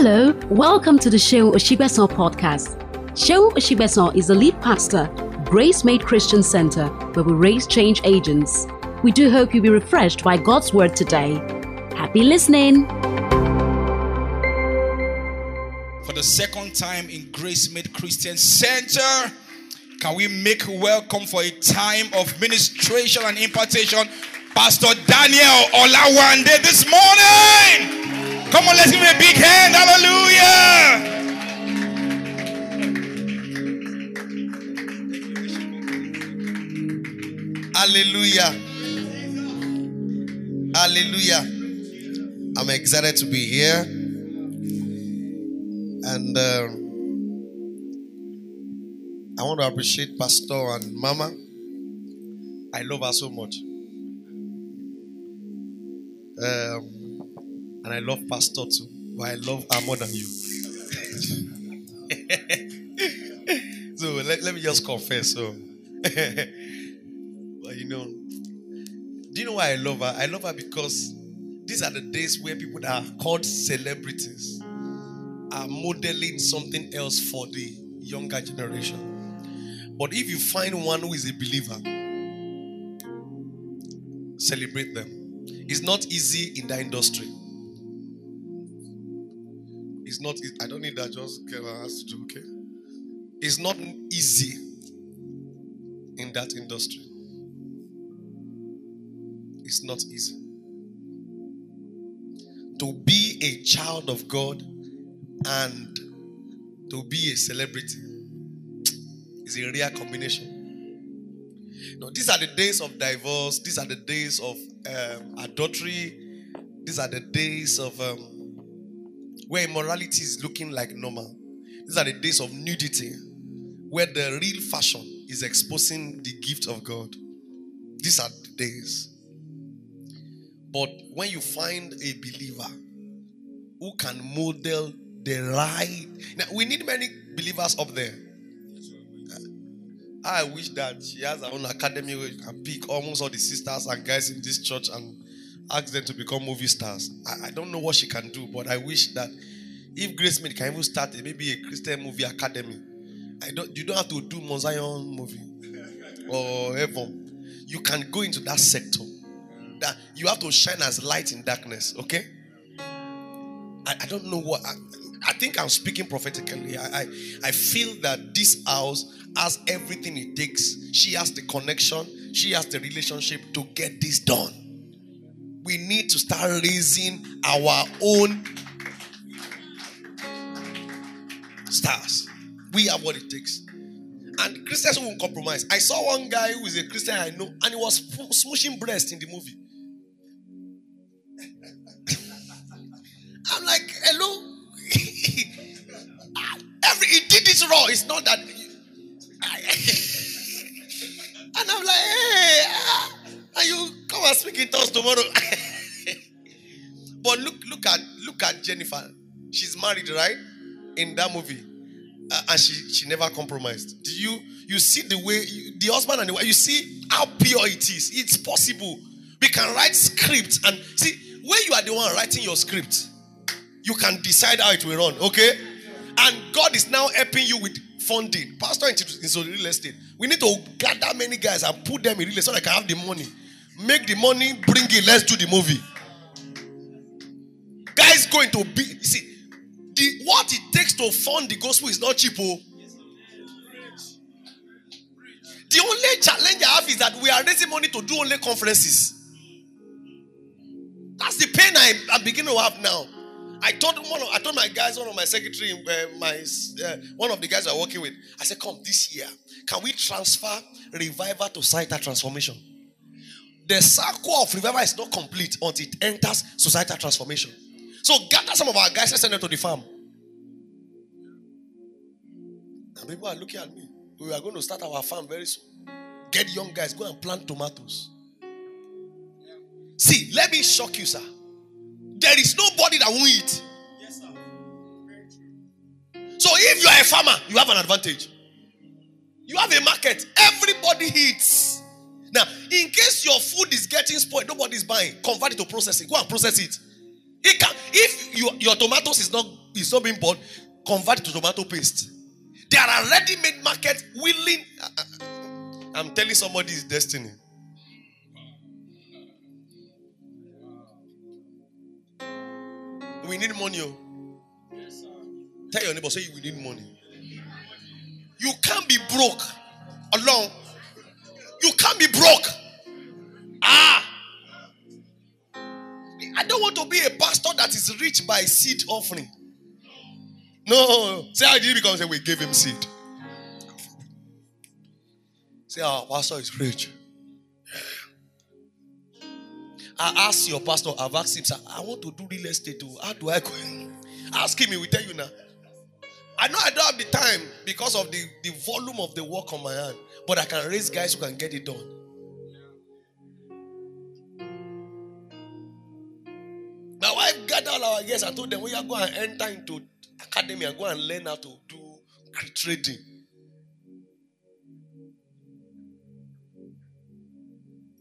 Hello, welcome to the Seun Osigbesan podcast. Seun Osigbesan is the lead pastor, Gracemade Christian Center, where we raise change agents. We do hope you'll be refreshed by God's word today. Happy listening. For the second time in Grace Made Christian Center, can we make welcome for a time of ministration and impartation Pastor Daniel Olawande this morning? Come on, let's give him a big hand. Hallelujah. Hallelujah. Hallelujah. I'm excited to be here. And uh, I want to appreciate Pastor and Mama. I love her so much. Um, and I love Pastor too. But I love her more than you. so let, let me just confess. So, but you know, do you know why I love her? I love her because these are the days where people that are called celebrities are modeling something else for the younger generation. But if you find one who is a believer, celebrate them. It's not easy in that industry. It's not, I don't need that, just get has to do, okay? It's not easy in that industry. It's not easy. To be a child of God and to be a celebrity is a rare combination. No, these are the days of divorce. These are the days of um, adultery. These are the days of um, where immorality is looking like normal. These are the days of nudity, where the real fashion is exposing the gift of God. These are the days. But when you find a believer who can model the right, now we need many believers up there. I wish that she has her own academy where you can pick almost all the sisters and guys in this church and ask them to become movie stars. I, I don't know what she can do, but I wish that if Gracemade can even start maybe a Christian movie academy. I don't you don't have to do Mount movie or heaven. You can go into that sector. That you have to shine as light in darkness, okay? I, I don't know what I, I think I'm speaking prophetically. I, I I feel that this house has everything it takes. She has the connection, she has the relationship to get this done. We need to start raising our own stars. We have what it takes. And Christians won't compromise. I saw one guy who is a Christian I know, and he was sm- smooshing breast in the movie. I'm like, hello. Ah, every he did this raw. It's not that. and I'm like, hey, ah, are you come and speak in tongues tomorrow. but look, look at look at Jennifer. She's married, right? In that movie. Uh, and she she never compromised. Do you you see the way you, the husband and the wife? You see how pure it is. It's possible. We can write scripts and see when you are the one writing your script, you can decide how it will run. Okay, and God is now helping you with funding. Pastor into, into real estate. We need to gather many guys and put them in real estate so they can have the money. Make the money, bring it. Let's do the movie. Guys going to be see the what it takes to fund the gospel is not cheap. Oh. The only challenge I have is that we are raising money to do only conferences. That's the pain I, I'm beginning to have now. I told one of, I told my guys, one of my secretary, uh, my uh, one of the guys I'm working with, I said, "Come this year, can we transfer revival to societal transformation?" The circle of revival is not complete until it enters societal transformation. So gather some of our guys and send them to the farm. And people are looking at me. We are going to start our farm very soon. Get young guys, go and plant tomatoes. See, let me shock you, sir. There is nobody that won't eat. So if you are a farmer, you have an advantage. You have a market. Everybody eats. Now, in case your food is getting spoiled, nobody is buying. Convert it to processing. Go and process it. It can, if you, your tomatoes is not is not being bought, convert it to tomato paste. There are ready-made markets willing. uh, uh, I'm telling somebody his destiny. We need money. oh. Tell your neighbor, say we need money. You can't be broke alone. You can't be broke. Ah. I don't want to be a pastor that is rich by seed offering. No. Say how did he become? Say we gave him seed. Say our pastor is rich. I asked your pastor, I've asked him, sir, I want to do real estate too. How do I go? Ask him, he will tell you now. I know I don't have the time because of the, the volume of the work on my hand, but I can raise guys who can get it done. My wife gathered all our guests. I told them, we are going to enter into academy and go and learn how to do trading.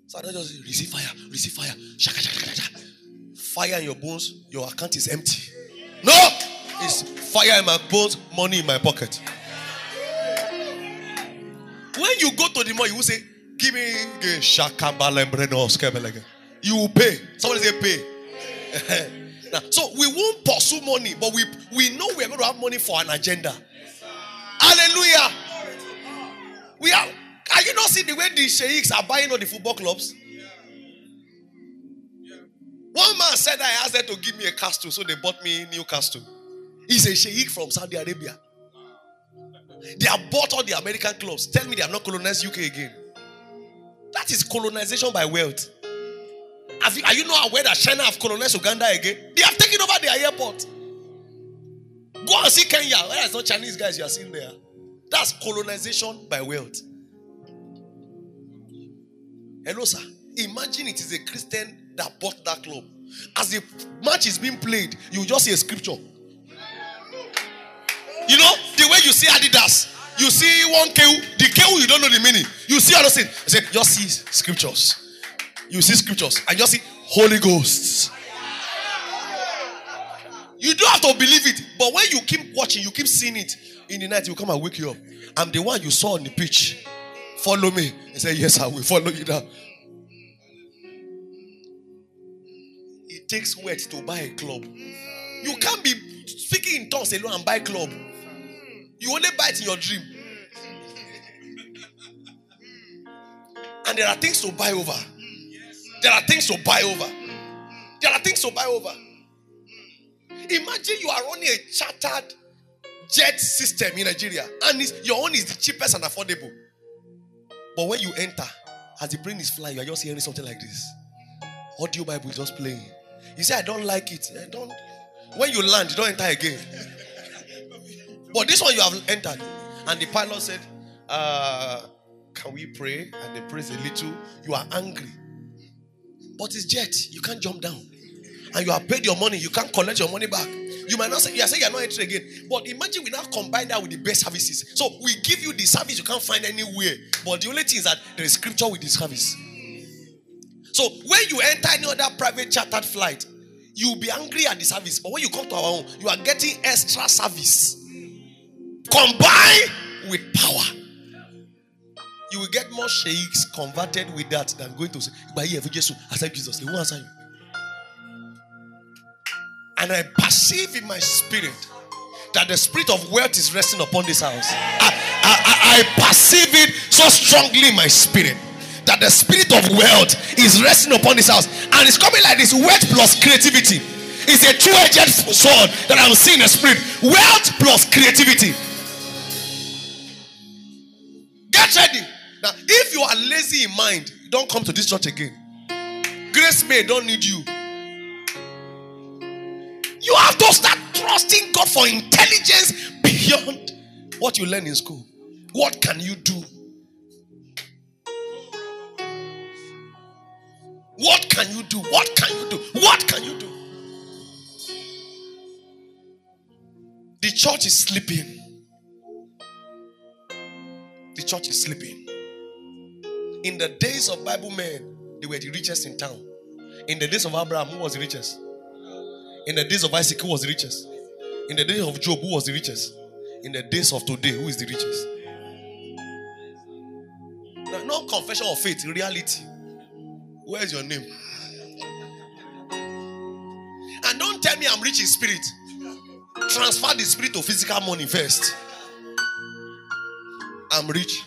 So I don't just receive fire, receive fire, shaka, shaka, shaka, shaka. fire in your bones, your account is empty. No, it's fire in my bones, money in my pocket. You go to the mall, you will say, Give me a shaka balembreno skebelege." You will pay. Somebody say, Pay. Now, so we won't pursue money, but we, we know we're going to have money for an agenda. Hallelujah. We are. Are you not seeing the way the sheikhs are buying all the football clubs? One man said I asked them to give me a castle, so they bought me Newcastle. He's a sheikh from Saudi Arabia. They have bought all the American clubs. Tell me they have not colonized UK again. That is colonization by wealth. You, are you not aware that China have colonized Uganda again? They have taken over their airport. Go and see Kenya. Where is not Chinese guys you are seeing there? That's colonization by wealth. Hello, sir. Imagine it is a Christian that bought that club. As the match is being played, you just see a scripture. You know, the way you see Adidas, you see one KU, the KU, you don't know the meaning. You see other things. I said, just see scriptures. You see scriptures and just see Holy Ghosts. You don't have to believe it, but when you keep watching, you keep seeing it in the night, will come and wake you up. I'm the one you saw on the pitch. Follow me. He said, Yes, I will follow you now. It takes words to buy a club. You can't be speaking in tongues alone and buy club. You only buy it in your dream. And there are things to buy over. There are things to buy over. There are things to buy over. Imagine you are running a chartered jet system in Nigeria, and your own is the cheapest and affordable. But when you enter, as the plane is flying, you are just hearing something like this. Audio Bible is just playing. You say, I don't like it. I don't. When you land, you don't enter again. But this one you have entered. And the pilot said, uh, Can we pray? And they praise a little. You are angry. But it's jet. You can't jump down. And you have paid your money. You can't collect your money back. You might not say, You are saying you're not entering again. But imagine we now combine that with the best services. So we give you the service you can't find anywhere. But the only thing is that there is scripture with the service. So when you enter any other private chartered flight, you'll be angry at the service. But when you come to our own, you are getting extra service combined with power. You will get more sheikhs converted with that than going to say, By here, Jesus, accept Jesus. They won't answer you. And I perceive in my spirit that the spirit of wealth is resting upon this house. I, I, I, I perceive it so strongly in my spirit that the spirit of wealth is resting upon this house. And it's coming like this wealth plus creativity. It's a two edged sword that I'm seeing in the spirit. Wealth plus creativity. Get ready. Now, if you are lazy in mind, don't come to this church again. Gracemade don't need you. You have to start trusting God for intelligence beyond what you learn in school. What can you do? What can you do? What can you do? What can you do? The church is sleeping. Church is sleeping. In the days of Bible men, they were the richest in town. In the days of Abraham, who was the richest? In the days of Isaac, who was the richest? In the days of Job, who was the richest? In the days of today, who is the richest? No, not confession of faith, in reality. Where's your name? And don't tell me I'm rich in spirit. Transfer the spirit to physical money first. I'm rich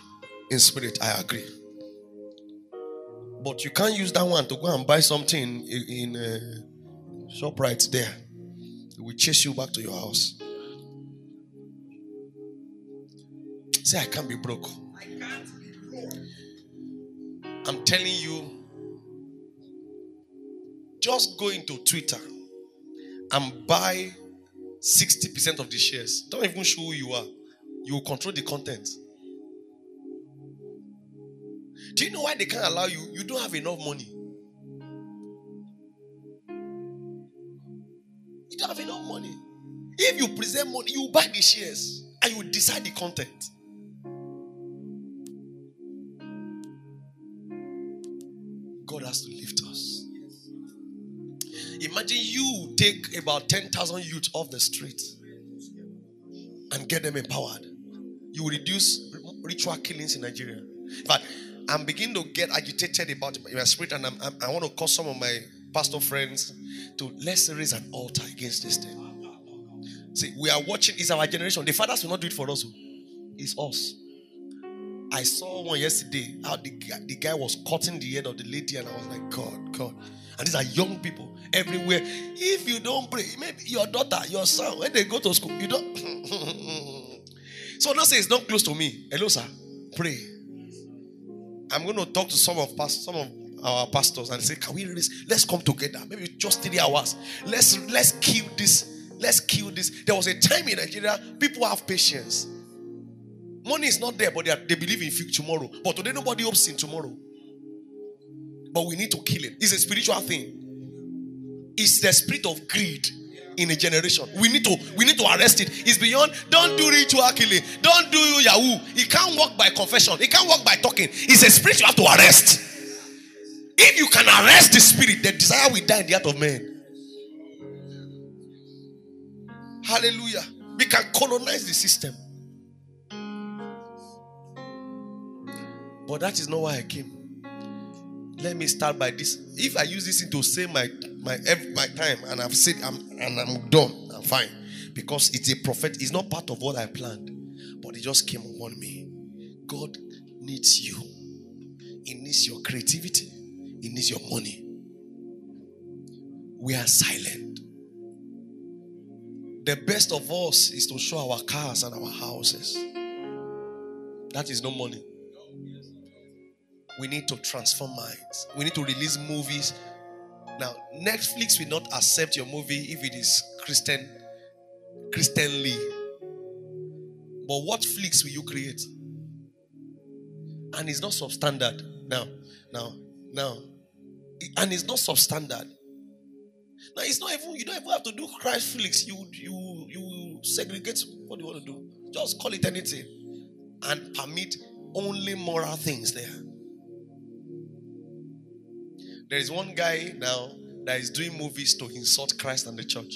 in spirit, I agree. But you can't use that one to go and buy something in, in uh, ShopRite there. It will chase you back to your house. Say, I can't be broke. I can't be broke. I'm telling you, just go into Twitter and buy 60% of the shares. Don't even show who you are. You will control the content. Do you know why they can't allow you? You don't have enough money. You don't have enough money. If you present money, you buy the shares and you decide the content. God has to lift us. Imagine you take about 10,000 youth off the street and get them empowered. You will reduce ritual killings in Nigeria. But I'm beginning to get agitated about my spirit, and I'm, I'm, i want to call some of my pastor friends to let's raise an altar against this thing. See, we are watching, it's our generation. The fathers will not do it for us, oh. it's us. I saw one yesterday how the guy, the guy was cutting the head of the lady, and I was like, God, God. And these are young people everywhere. If you don't pray, maybe your daughter, your son, when they go to school, you don't. so now say it's not close to me. Hello, sir. Pray. I'm going to talk to some of past, some of our pastors and say, can we raise, let's come together. Maybe just three hours. Let's let's kill this. Let's kill this. There was a time in Nigeria, people have patience. Money is not there, but they, are, they believe in tomorrow. But today, nobody hopes in tomorrow. But we need to kill it. It's a spiritual thing. It's the spirit of greed in a generation. We need to we need to arrest it. It's beyond. Don't do ritual killing. Don't do yahoo. It can't work by confession. It can't work by talking. It's a spirit you have to arrest. If you can arrest the spirit, the desire will die in the heart of man. Hallelujah. We can colonize the system. But that is not why I came. Let me start by this. If I use this to say my my my time and I've said I'm and I'm done, I'm fine. Because it's a prophet, it's not part of what I planned, but it just came upon me. God needs you. He needs your creativity. He needs your money. We are silent. The best of us is to show our cars and our houses. That is no money. We need to transform minds. We need to release movies. Now, Netflix will not accept your movie if it is Christian, Christianly. But what flicks will you create? And it's not substandard. Now, now, now. And it's not substandard. Now it's not even you don't even have to do Christ flicks. You you you segregate what do you want to do. Just call it anything. And permit only moral things there. There is one guy now that is doing movies to insult Christ and the church.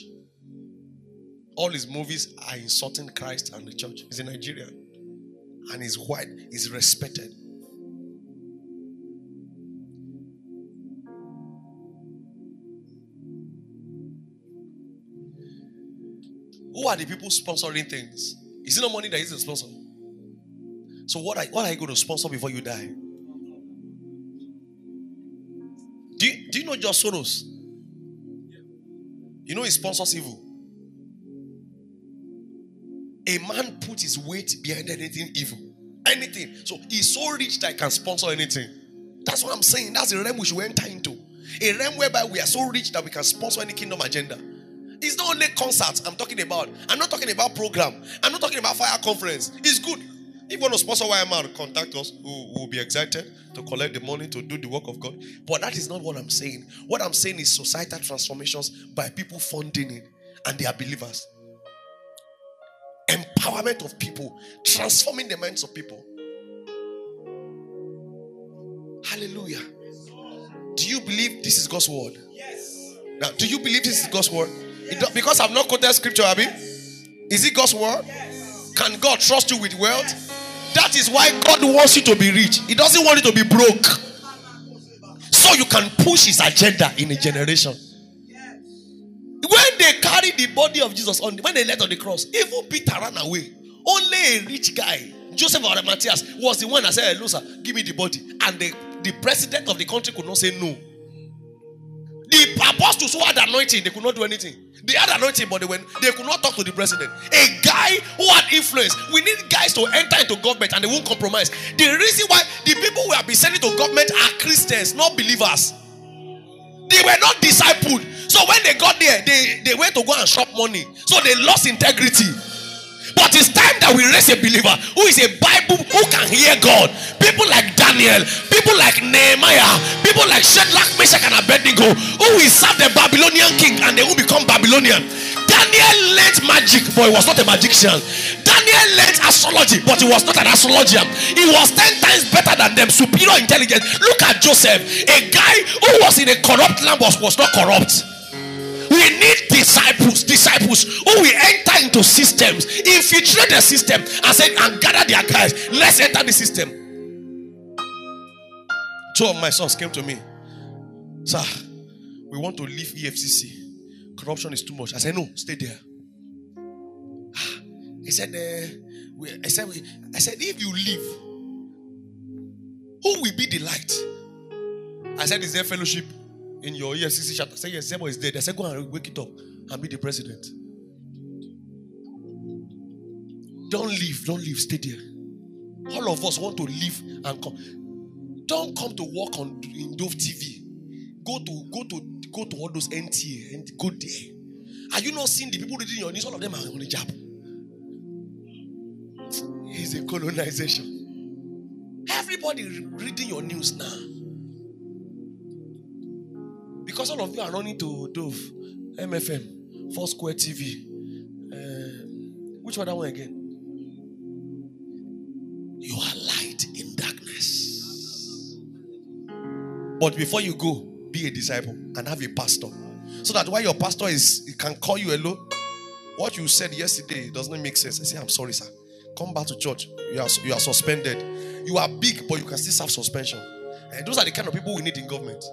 All his movies are insulting Christ and the church. He's in Nigeria. And he's white, he's respected. Who are the people sponsoring things? Is it not money that is the sponsor? So what are, what are you going to sponsor before you die? Do you, do you know George Soros? You know he sponsors evil. A man put his weight behind anything evil. Anything. So he's so rich that he can sponsor anything. That's what I'm saying. That's the realm we should enter into. A realm whereby we are so rich that we can sponsor any kingdom agenda. It's not only concerts I'm talking about. I'm not talking about program. I'm not talking about fire conference. It's good. If you want to sponsor YMR, contact us. We will be excited to collect the money to do the work of God. But that is not what I'm saying. What I'm saying is societal transformations by people funding it and they are believers. Empowerment of people, transforming the minds of people. Hallelujah. Do you believe this is God's word? Yes. Now, do you believe this is God's word? Yes. because I've not quoted scripture, Abby. Is it God's word? Can God trust you with wealth? That is why God wants you to be rich. He doesn't want you to be broke. So you can push his agenda in a generation. When they carried the body of Jesus on, when they left on the cross, even Peter ran away. Only a rich guy, Joseph of was the one that said, Hello, sir, give me the body. And the, the president of the country could not say no. The apostles who had anointing, they could not do anything. They had anointing, but they went, they could not talk to the president. A guy who had influence. We need guys to enter into government and they won't compromise. The reason why the people who have been sent into government are Christians, not believers. They were not discipled. So when they got there, they, they went to go and shop money. So they lost integrity. But it's time that we raise a believer who is a Bible who can hear God. People like Daniel, people like Nehemiah, people like Shadrach, Meshach, and Abednego, who will serve the Babylonian king and they will become Babylonian. Daniel learned magic, but he was not a magician. Daniel learned astrology, but he was not an astrologer. He was 10 times better than them, superior intelligence. Look at Joseph, a guy who was in a corrupt land was, was not corrupt. We need disciples, disciples who will enter into systems, infiltrate the system, and say, and gather their guys. Let's enter the system. Two of my sons came to me. Sir, we want to leave EFCC. Corruption is too much. I said, No, stay there. He said, uh, I said, I said, if you leave, who will be the light? I said, Is there fellowship? In your EFCC chapter. Say, yes, Zemo is dead. I said, go and wake it up and be the president. Don't leave, don't leave, stay there. All of us want to leave and come. Don't come to work on in Dove TV. Go to go to go to all those NTA and go there. Are you not seeing the people reading your news? All of them are on the job. It's a colonization. Everybody reading your news now. Because all of you are running to Dove, MFM, Four Square TV. Uh, which other one again? You are light in darkness. But before you go, be a disciple and have a pastor. So that while your pastor is, he can call you hello. What you said yesterday doesn't make sense. I say, I'm sorry, sir. Come back to church. You are, you are suspended. You are big, but you can still have suspension. And those are the kind of people we need in government.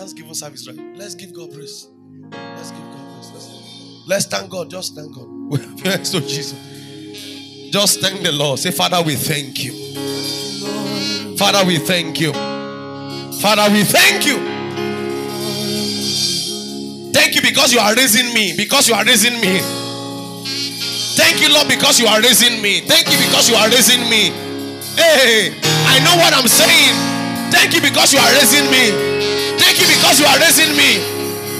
Thanksgiving service, right? Let's give God praise. Let's give God praise. Let's, let's thank God. Just thank God. Thanks to oh, Jesus. Just thank the Lord. Say, Father, we thank you. Father, we thank you. Father, we thank you. Thank you because you are raising me. Because you are raising me. Thank you, Lord, because you are raising me. Thank you because you are raising me. Hey, I know what I'm saying. Thank you because you are raising me. Because you are raising me.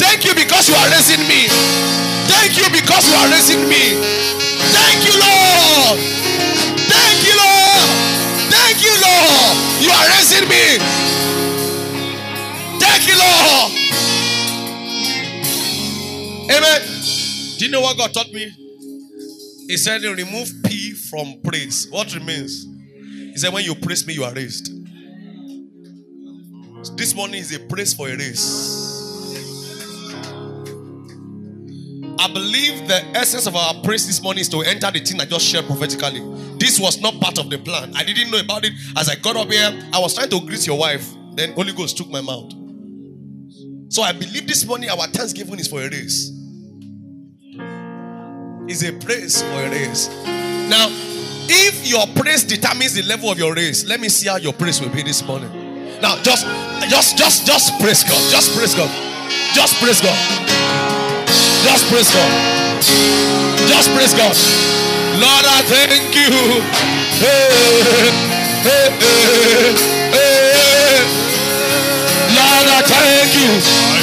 Thank you because you are raising me. Thank you because you are raising me. Thank you, Lord. Thank you, Lord. Thank you, Lord. You are raising me. Thank you, Lord. Amen. Do you know what God taught me? He said, remove P from praise. What remains? He said, when you praise me, you are raised. This morning is a praise for a race. I believe the essence of our praise this morning is to enter the thing I just shared prophetically. This was not part of the plan. I didn't know about it. As I got up here, I was trying to greet your wife. Then Holy Ghost took my mouth. So I believe this morning our thanksgiving is for a race. It's a praise for a race. Now, if your praise determines the level of your race, let me see how your praise will be this morning. Now, just, just, just, just praise God. Just praise God. Just praise God. Just praise God. Just praise God. Lord, I thank you. Hey, hey, hey. Lord, I thank you.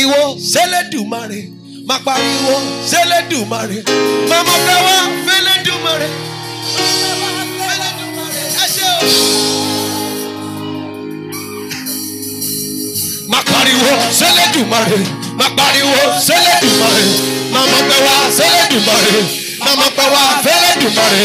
pariwo sélédùmarè má pariwo sélédùmarè màmá fẹ́wá fẹ́lẹ́dùmarè fẹ́lẹ́dùmarè ẹ ṣe o. má pariwo sélédùmarè má pariwo sélédùmarè màmá fẹ́wá sélédùmarè màmá fẹ́wá fẹ́lẹ́dùmarè.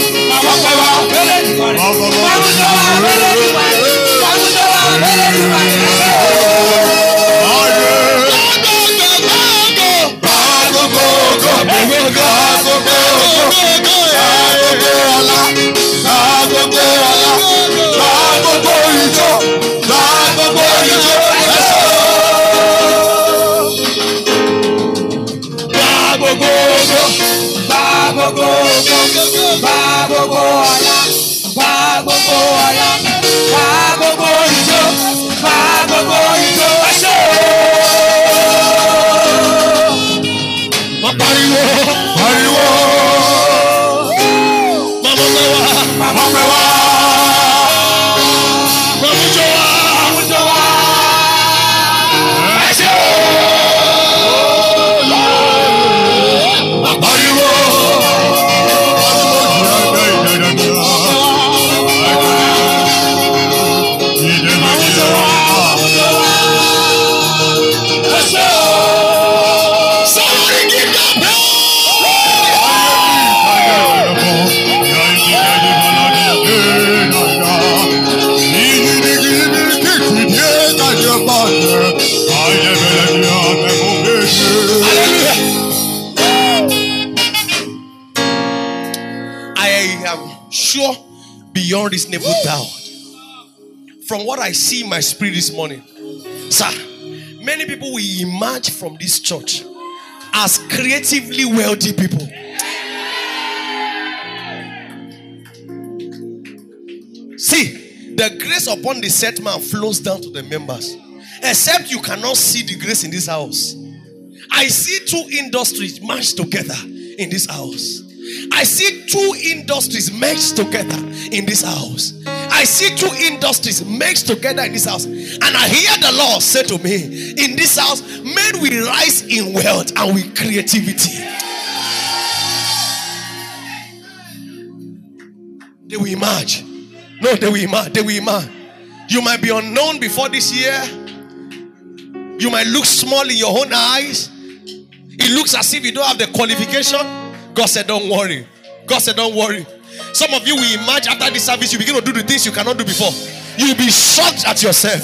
Fẹ́lẹ̀ dùmarè, àkọ́pẹ́ wa fẹ́lẹ̀ dùmarè, àwùjọ wa fẹ́lẹ̀ dùmarè, àwùjọ I see in my spirit this morning, sir. Many people will emerge from this church as creatively wealthy people. See, the grace upon the set man flows down to the members. Except you cannot see the grace in this house. I see two industries merged together in this house. I see two industries mixed together in this house. I see two industries mixed together in this house. And I hear the Lord say to me, In this house, men will rise in wealth and with creativity. They will emerge. No, they will emerge. They will emerge. You might be unknown before this year. You might look small in your own eyes. It looks as if you don't have the qualification. God said, Don't worry. God said, Don't worry. Some of you will emerge after this service, you begin to do the things you cannot do before. You'll be shocked at yourself.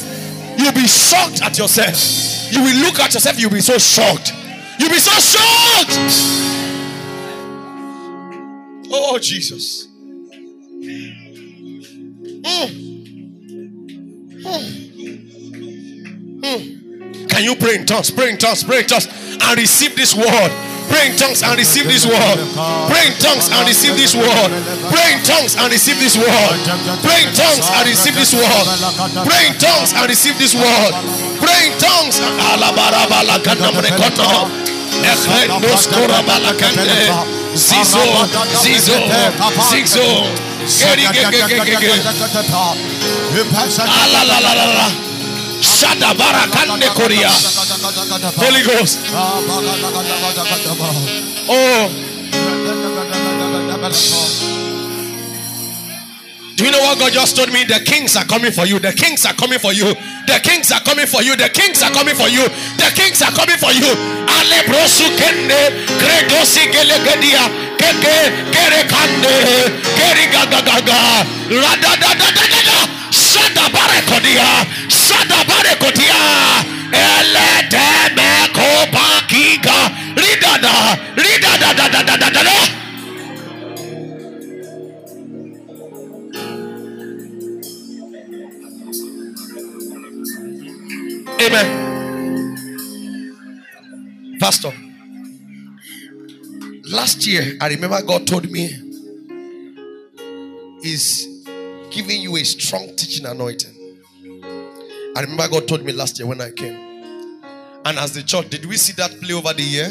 You'll be shocked at yourself. You will look at yourself, you'll be so shocked. You'll be so shocked. Oh, Jesus. Mm. Mm. Mm. Can you pray in tongues? Pray in tongues, pray in tongues, and receive this word. Pray in tongues and receive this word. Pray in tongues and receive this word. Pray in tongues and receive this word. Pray in tongues and receive this word. Pray in tongues and receive this word. Pray in tongues. Zizo, zizo, zizo. Ah, la, la, la, la, Shada barakande korea. Holy Ghost. Oh, do you know what God just told me? The kings are coming for you. The kings are coming for you. The kings are coming for you. The kings are coming for you. The kings are coming for you. Ale brosu kende, gregosi gelegedia, keke, kere kande, keri Sada Sadabare Kodia, Sadabare Kodia, Eleteme Kopa Kika, Ridada, Ridada, da, da, da, da, da, da. Amen. Pastor, last year I remember God told me is giving you a strong teaching anointing. I remember God told me last year when I came. And as the church, did we see that play over the year?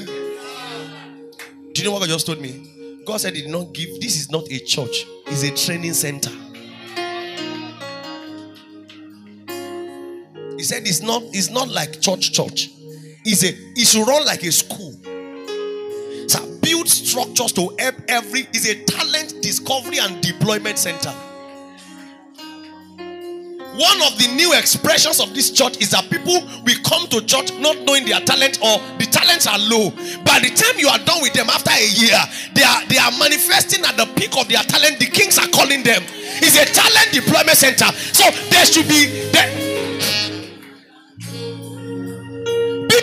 Do you know what God just told me? God said, did not give, this is not a church, it's a training center. He said it's not it's not like church church. It's a it should run like a school. So build structures to help every is a talent discovery and deployment center. One of the new expressions of this church is that people will come to church not knowing their talent or the talents are low. By the time you are done with them after a year, they are they are manifesting at the peak of their talent. The kings are calling them. It's a talent deployment center. So there should be there,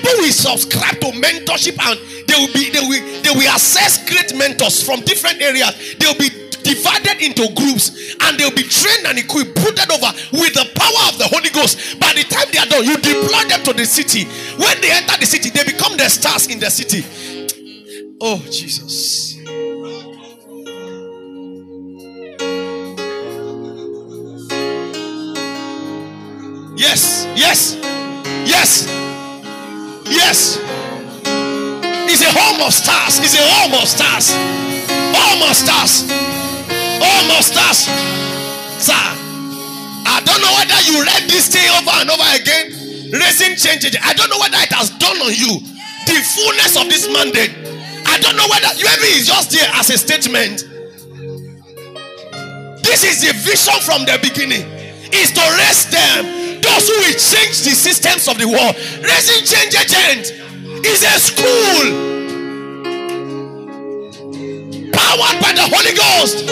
people will subscribe to mentorship and they will be they will they will assess great mentors from different areas. They will be divided into groups and they'll be trained and equipped put over with the power of the holy ghost. By the time they are done you deploy them to the city. When they enter the city they become the stars in the city. Oh jesus. Yes yes yes Yes. It's a home of stars. It's a home of stars. Home of stars. Home of stars. Sir, I don't know whether you read this thing over and over again. Raising changes. I don't know whether it has done on you. The fullness of this mandate. I don't know whether maybe it's just there as a statement. This is the vision from the beginning. Is to raise them those who will change the systems of the world. Raising change agent is a school powered by the Holy Ghost.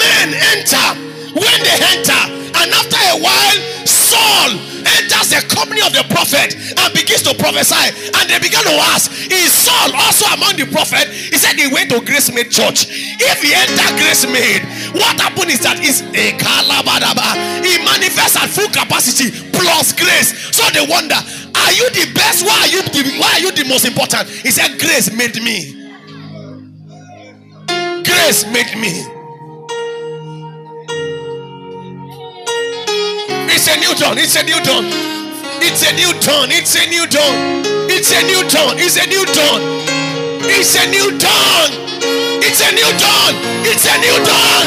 Men enter when they enter, and after a while, Saul enters the company of the prophet and begins to prophesy. And they began to ask, Is Saul also among the prophet? He said he went to Gracemade Church. If he entered Gracemade, what happened is that is a eh, kalabadaba. He manifests at full capacity plus grace. So they wonder, Are you the best? Why are you the why are you the most important? He said, Grace made me. Grace made me. It's a new dawn. It's a new dawn. It's a new dawn. It's a new dawn. It's a new dawn. It's a new dawn. It's a new dawn. It's a new dawn. It's a new dawn.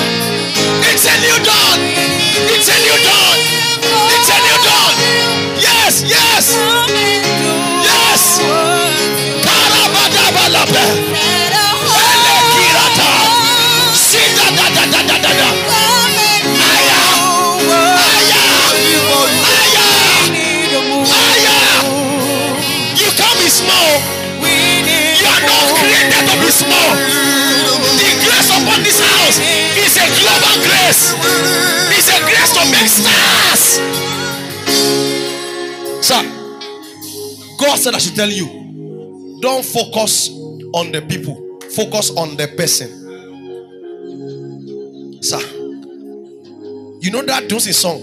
It's a new dawn. It's a new dawn. It's a new dawn. Yes, yes, yes. Karabadabalabe. Elekirata. Sida da da da da da da. Grace. It's a grace to make stars. Sir, God said I should tell you, don't focus on the people, focus on the person. Sir, you know that those song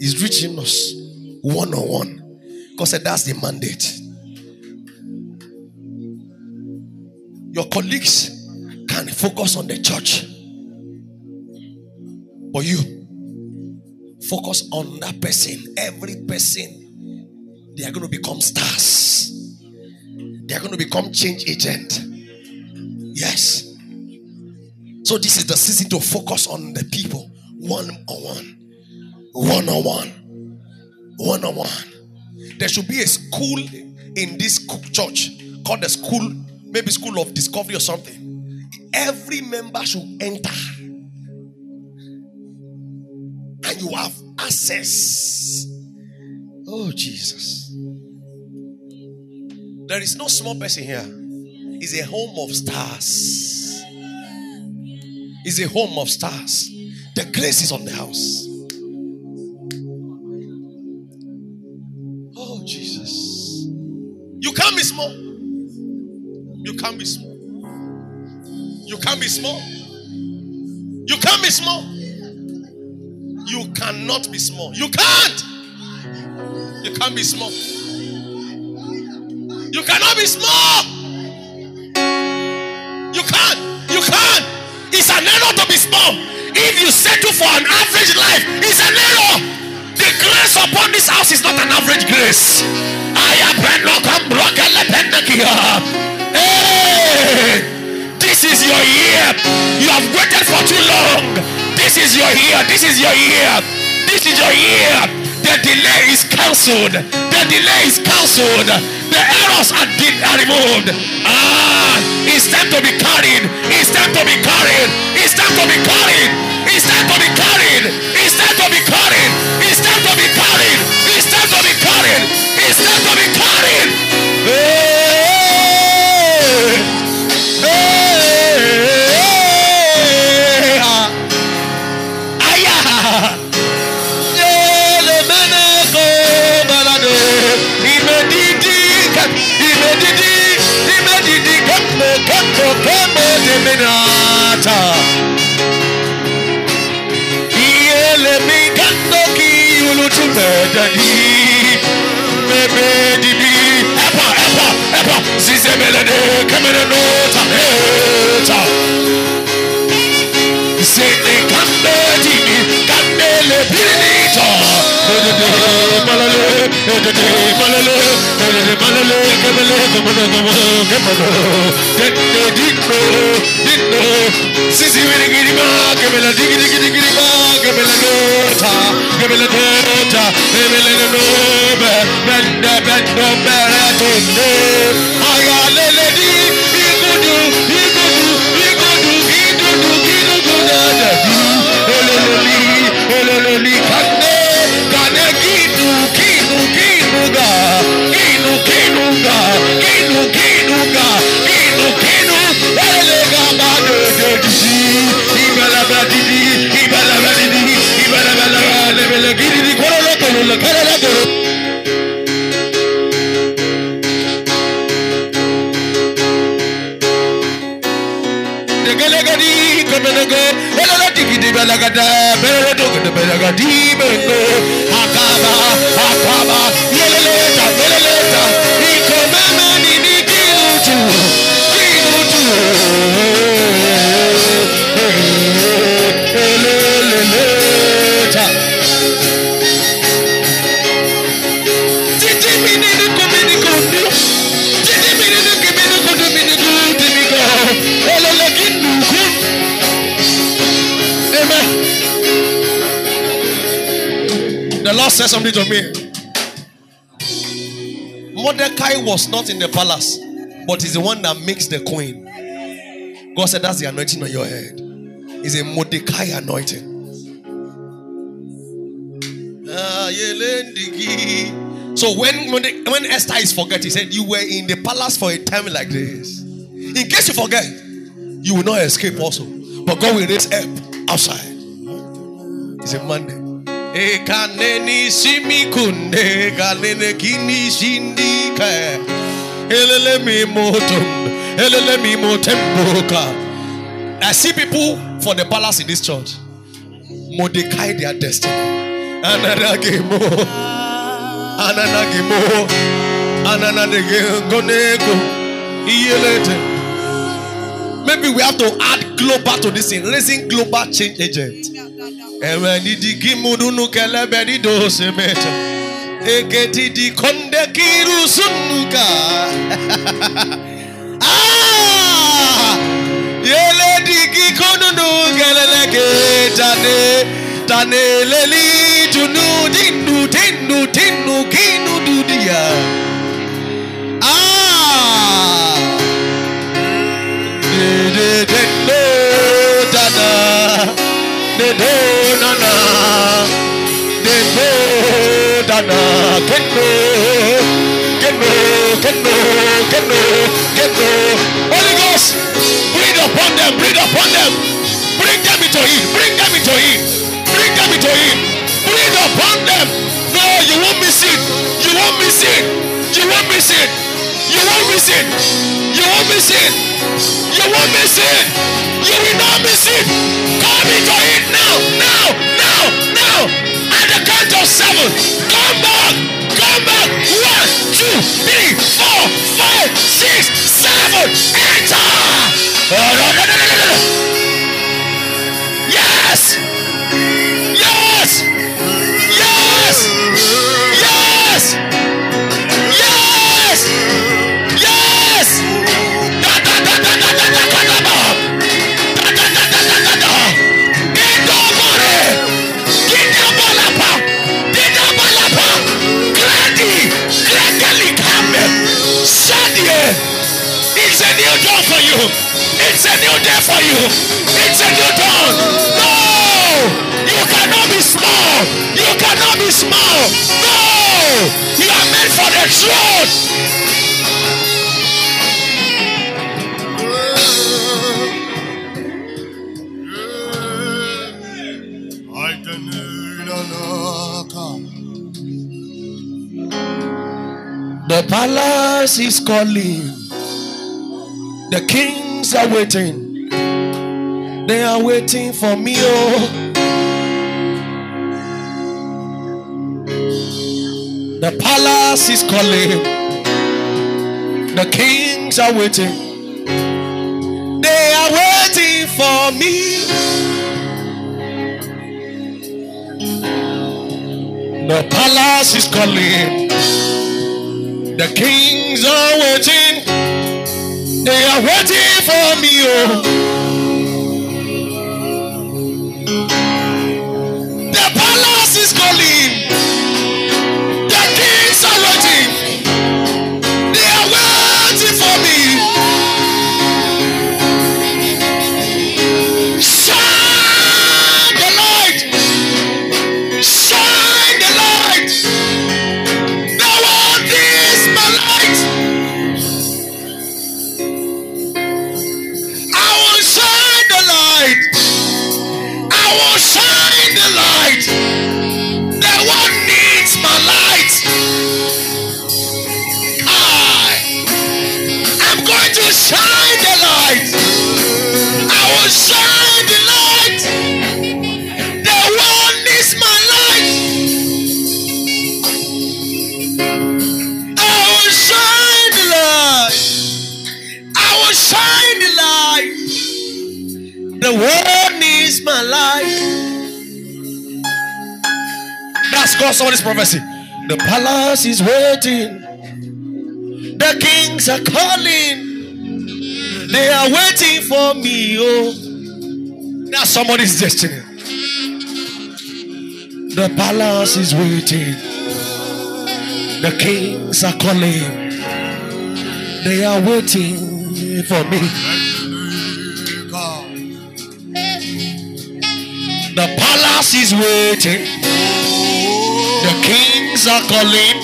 is reaching us one on one. Said that's the mandate. Your colleagues can focus on the church, but you focus on that person. Every person, they are going to become stars. They are going to become change agent. Yes. So this is the season to focus on the people one on one, one on one, one on one. There should be a school in this church called the school, maybe school of discovery or something. Every member should enter, you have access. Oh Jesus! There is no small person here. It's a home of stars. It's a home of stars. The grace is on the house. Oh, Jesus. You can't be small. You can't be small. You can't be small. You can't be small. You cannot be small. You can't. You can't be small. You cannot be small. You can't. You can't. It's an error to be small. If you settle for an average life, it's an error. The grace upon this house is not an average grace. Hey, this is your year. You have waited for too long. This is your year. This is your year. This is your year. The delay is cancelled. The delay is cancelled. The errors are, are removed. Ah, it's time to be carried. It's time to be carried. It's time to be carried. It's time to be carried. It's time to be carried. It's time to be carried. It's time to be carried. It's time to be carried. Medani. Mebe dibi. Epa, epa, epa. Sisi wini gidi ma kemele digi digi digi digi ma kemele nota, kemele nota, kemele nobe, bende bende bere tonde. Ayalele di, igudu, igudu, igudu, igudu, igudu da di. Eleleli, eleleli kande, kane kinu, kinu, kinu ga, kinu, kinu ga, kinu, kinu ga, kinu, kinu, ele akaba, akaba, Said something to me. Mordecai was not in the palace, but he's the one that makes the queen. God said that's the anointing on your head. It's a Mordecai anointing. Ah. So when when Esther is forget, he said, You were in the palace for a time like this. In case you forget, you will not escape also. But God will raise help outside. It's a Monday. Ekaneni simikunde kanene kini shindika. Elele mi motum. Elele mi motemboka. I see people for the palace in this church. Mordecai their destiny. Ananagemo. Ananagemo. Ananagegonego. Iyelete. Maybe we have to add global to this thing, raising global change agent. Tane. Leli tunu kinu dudia. Kendo. Kendo. Kendo. Kendo. Kendo. Holy Ghost, breathe upon them. Breathe upon them. Bring them into it. Bring them into it. Bring them into it. Breathe upon them. No, you won't miss it. You won't miss it. You won't miss it. You won't miss it. You won't miss it. You won't miss it. You will not miss it. Come into it now, now, now, now. At the count of seven. Come back. Come back. One, two, three, four, five, six, seven. Enter. Ah! Yes. Yes. Yes. Yes. New dawn for you. It's a new day for you. It's a new dawn. No. You cannot be small. You cannot be small. No. You are meant for the throne. The palace is calling. The kings are waiting. They are waiting for me. Oh. The palace is calling. The kings are waiting. They are waiting for me. The palace is calling. The kings are waiting. They are waiting for me. Oh. Somebody's prophecy. The palace is waiting. The kings are calling. They are waiting for me. Oh, that's somebody's destiny. The palace is waiting. The kings are calling. They are waiting for me. The palace is waiting. The kings are calling.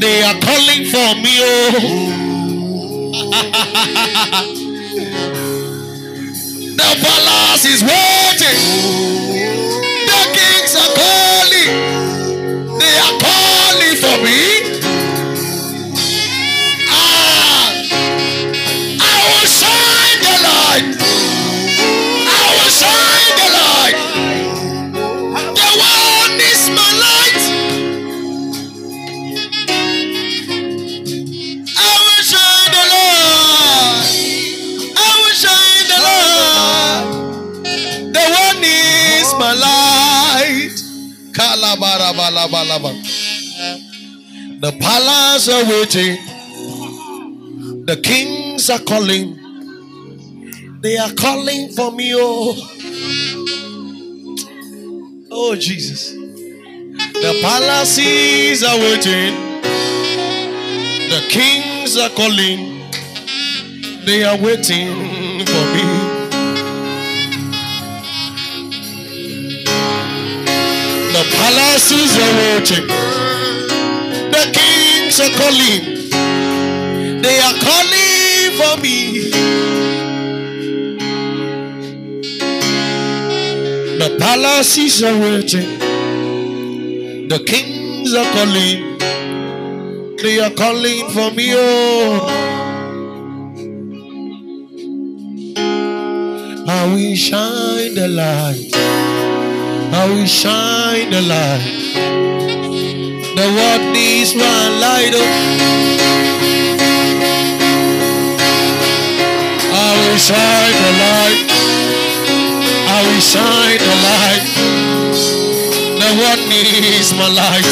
They are calling for me. Oh. the palace is waiting. The palace are waiting. The kings are calling. They are calling for me. Oh, oh Jesus. The palaces are waiting. The kings are calling. They are waiting for me. The palaces are waiting. Are calling. They are calling for me. The palaces are waiting. The kings are calling. They are calling for me. Oh. I will shine the light. I will shine the light. The world needs my light. Oh. I will shine the light. I will shine the light. The world needs my light.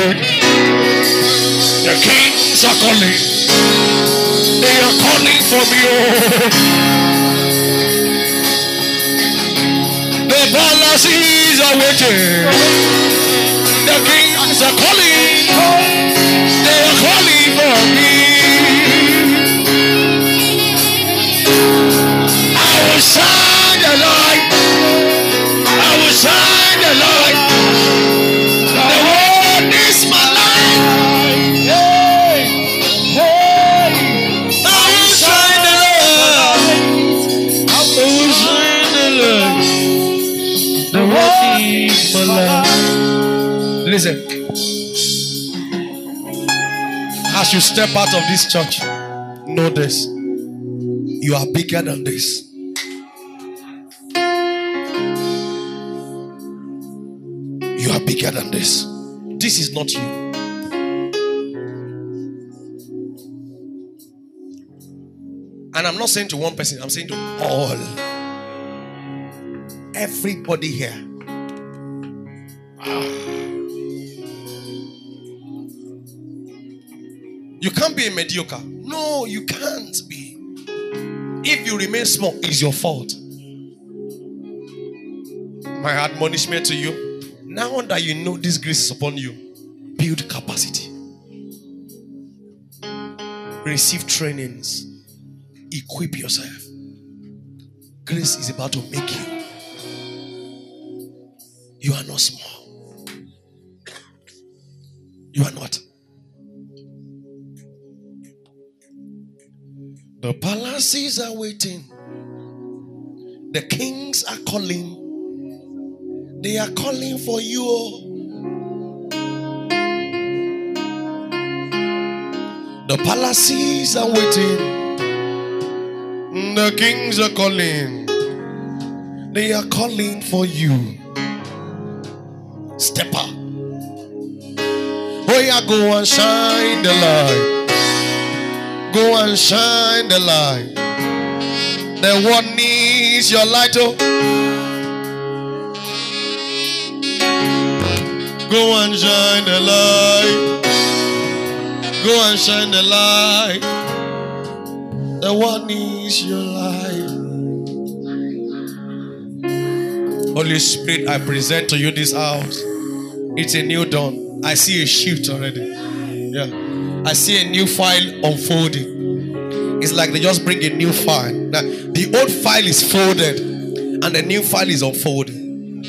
Palaces. The kings are calling. They are calling for me. Oh. The palaces are waiting. The kings are calling. As you step out of this church, know this. You are bigger than this. You are bigger than this. This is not you. And I'm not saying to one person, I'm saying to all. Everybody here. Ah. You can't be a mediocre. No, you can't be. If you remain small, it's your fault. My admonishment to you now that you know this grace is upon you, build capacity, receive trainings, equip yourself. Grace is about to make you. You are not small. You are not. The palaces are waiting. The kings are calling. They are calling for you. The palaces are waiting. The kings are calling. They are calling for you. Step up. Oh, yeah, go and shine the light. Go and shine the light. The one needs your light. Oh. Go and shine the light. Go and shine the light. The one needs your light. Holy Spirit, I present to you this house. It's a new dawn. I see a shift already. Yeah. I see a new file unfolding. It's like they just bring a new file. Now, the old file is folded and the new file is unfolding.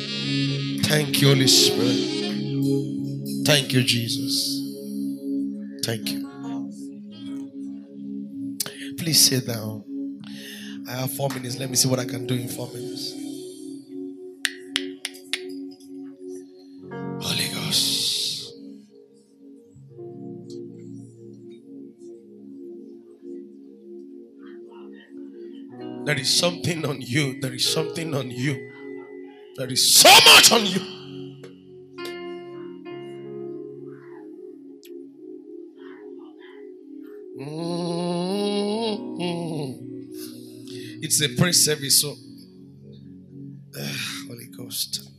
Thank you, Holy Spirit. Thank you, Jesus. Thank you. Please sit down. I have four minutes. Let me see what I can do in four minutes. There is something on you. There is something on you. There is so much on you. Mm. It's a praise service, so uh, Holy Ghost.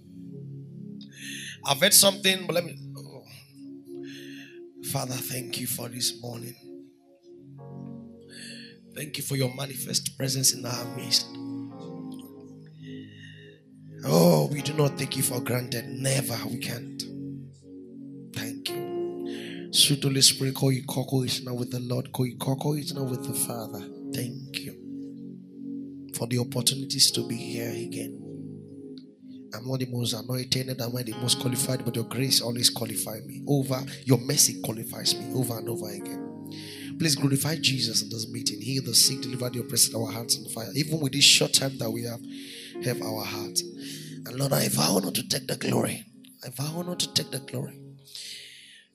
I've heard something, but let me. oh. Father, thank you for this morning. Thank you for your manifest presence in our midst. Oh, we do not take you for granted. Never, we can't. Thank you. Sweet Holy Spirit, call you Coco is now with the Lord. Call you is now with the Father. Thank you for the opportunities to be here again. I'm not the most anointed, I'm not the most qualified, but your grace always qualifies me. Over your mercy qualifies me over and over again. Please glorify Jesus in this meeting. Heal the sick, deliver the oppressed, our hearts in fire. Even with this short time that we have, have our hearts. And Lord, I vow not to take the glory. I vow not to take the glory.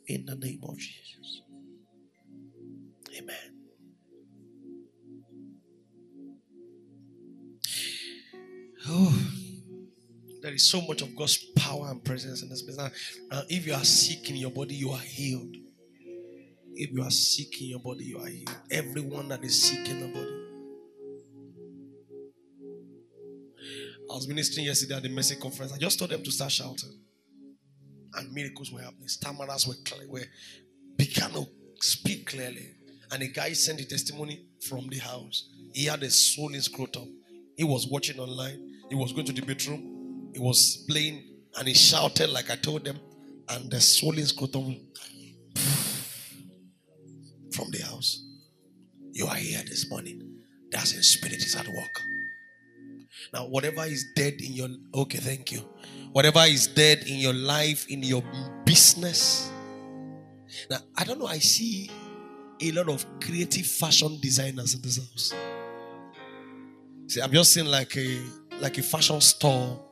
In the name of Jesus. Amen. Oh, there is so much of God's power and presence in this place. Now, now, if you are sick in your body, you are healed. If you are sick in your body, you are healed. Everyone that is sick in the body. I was ministering yesterday at the Mercy conference. I just told them to start shouting. And miracles were happening. Stammerers were, clear, were began to speak clearly. And a guy sent a testimony from the house. He had a swollen scrotum. He was watching online. He was going to the bedroom. He was playing and he shouted like I told them. And the swollen scrotum from the house. You are here this morning. That's in spirit is at work. Now, whatever is dead in your okay, thank you. Whatever is dead in your life, in your business. Now, I don't know. I see a lot of creative fashion designers in this house. See, I'm just seeing like a like a fashion store,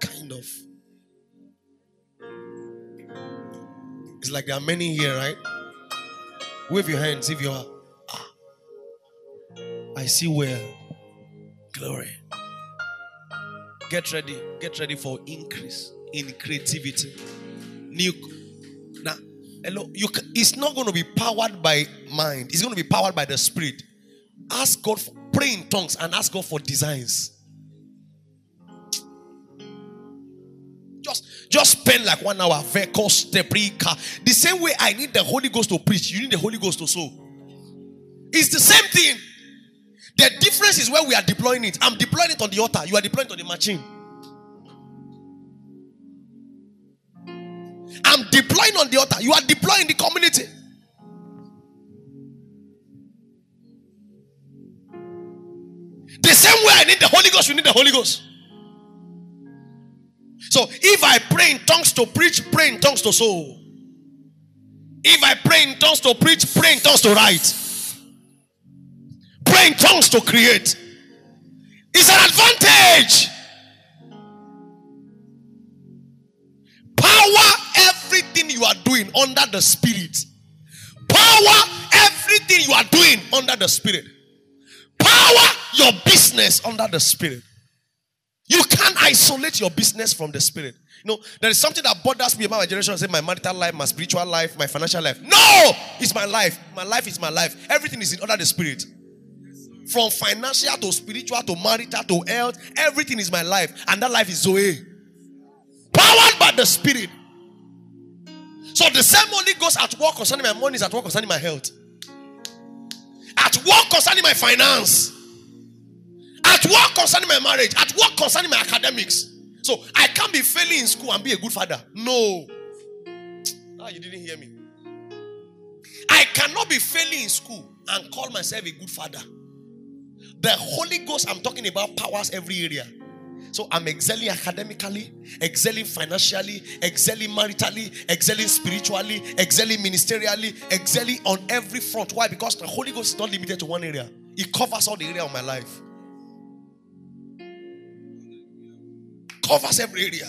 kind of. It's like there are many here, right? Wave your hands if you are. Ah, I see where. Glory. Get ready. Get ready for increase in creativity. New. Now, hello. You. It's not going to be powered by mind. It's going to be powered by the spirit. Ask God. For, pray in tongues and ask God for designs. Just, just spend like one hour. The same way I need the Holy Ghost to preach, you need the Holy Ghost to sow. It's the same thing. The difference is where we are deploying it. I'm deploying it on the altar. You are deploying it on the machine. I'm deploying on the altar. You are deploying the community. The same way I need the Holy Ghost, you need the Holy Ghost. So if I pray in tongues to preach, pray in tongues to sow. If I pray in tongues to preach, pray in tongues to write. Pray in tongues to create. It's an advantage. Power everything you are doing under the spirit. Power everything you are doing under the spirit. Power your business under the spirit. You can't isolate your business from the spirit. You know, there is something that bothers me about my generation. I say my marital life, my spiritual life, my financial life. No, it's my life. My life is my life. Everything is in order the spirit. From financial to spiritual to marital to health, everything is my life, and that life is Zoe. Powered by the spirit. So the same Holy Ghost at work concerning my money is at work concerning my health. At work concerning my finance. At work concerning my marriage. At work concerning my academics. So I can't be failing in school and be a good father. No. Ah, you didn't hear me. I cannot be failing in school and call myself a good father. The Holy Ghost, I'm talking about, powers every area. So I'm excelling academically, excelling financially, excelling maritally, excelling spiritually, excelling ministerially, excelling on every front. Why? Because the Holy Ghost is not limited to one area, it covers all the area of my life. Covers every area.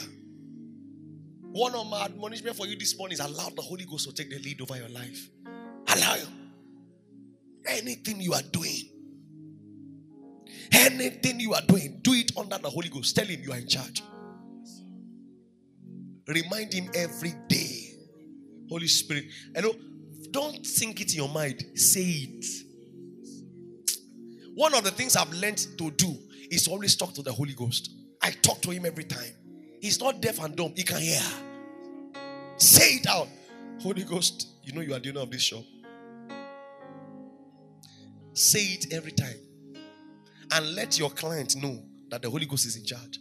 One of my admonishment for you this morning is allow the Holy Ghost to take the lead over your life. Allow him. Anything you are doing, Anything you are doing, do it under the Holy Ghost. Tell him you are in charge. Remind him every day. Holy Spirit. Hello. Don't think it in your mind. Say it. One of the things I've learned to do is always talk to the Holy Ghost. I talk to him every time. He's not deaf and dumb, he can hear. Say it out. Holy Ghost, you know you are the owner of this shop. Say it every time. And let your client know that the Holy Ghost is in charge.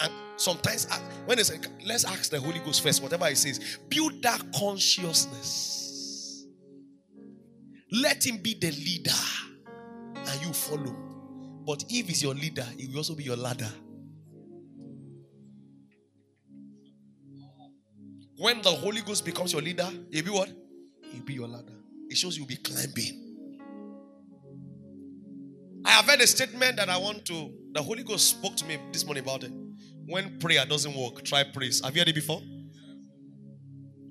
And sometimes, when they say, let's ask the Holy Ghost first, whatever he says, build that consciousness. Let him be the leader and you follow. But if he's your leader, he will also be your ladder. When the Holy Ghost becomes your leader, he'll be what? He'll be your ladder. It shows you'll be climbing. I have heard a statement that I want to. The Holy Ghost spoke to me this morning about it. When prayer doesn't work, try praise. Have you heard it before?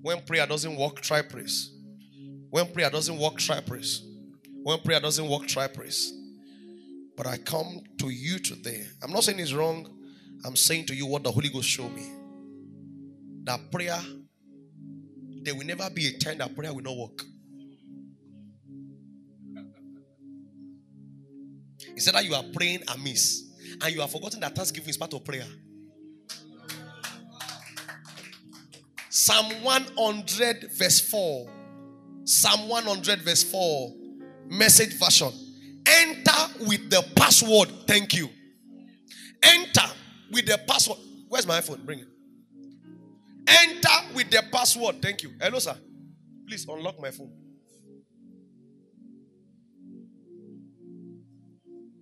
When prayer doesn't work, try praise. When prayer doesn't work, try praise. When prayer doesn't work, try praise. But I come to you today. I'm not saying it's wrong. I'm saying to you what the Holy Ghost showed me. That prayer, there will never be a time that prayer will not work. He said that you are praying amiss and you have forgotten that thanksgiving is part of prayer. Psalm 100, verse 4. Psalm 100, verse 4. Message version. Enter with the password. Thank you. Enter with the password. Where's my iPhone? Bring it. With the password. Thank you. Hello, sir. Please unlock my phone.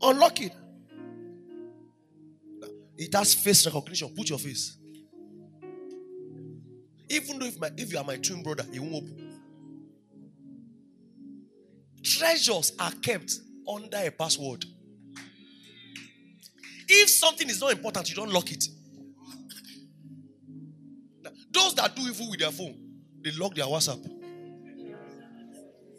Unlock it. It has face recognition. Put your face. Even though if, my, if you are my twin brother, it won't open. Treasures are kept under a password. If something is not important, you don't lock it. Those that do evil with their phone, they lock their WhatsApp.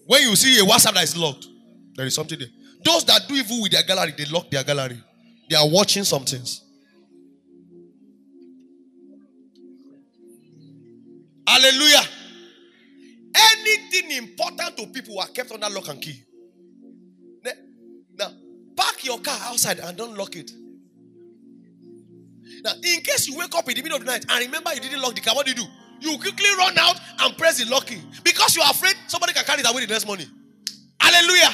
When you see a WhatsApp that is locked, there is something there. Those that do evil with their gallery, they lock their gallery. They are watching some things. Hallelujah. Anything important to people are kept under lock and key. Now, park your car outside and don't lock it. Now, in case you wake up in the middle of the night and remember you didn't lock the car, what do you do? You quickly run out and press the lock key because you are afraid somebody can carry it away the next morning. Hallelujah.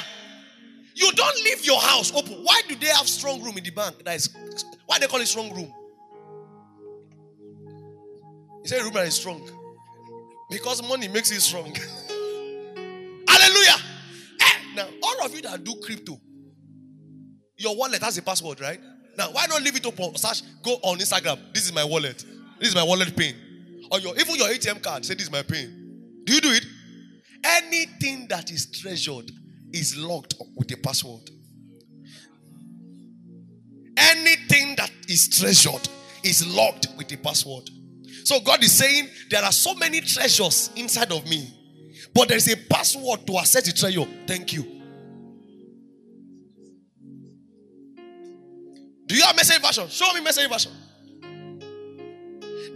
You don't leave your house open. Why do they have strong room in the bank? That is why they call it strong room. He said room that is strong. Because money makes it strong. Hallelujah. Eh, now, all of you that do crypto, your wallet has a password, right? Now, why not leave it open? Search, go on Instagram. This is my wallet. This is my wallet pin. Or your even your ATM card. Say this is my pin. Do you do it? Anything that is treasured is locked with a password. Anything that is treasured is locked with a password. So God is saying there are so many treasures inside of me, but there is a password to access the treasure. Thank you. Do you have message version? Show me message version.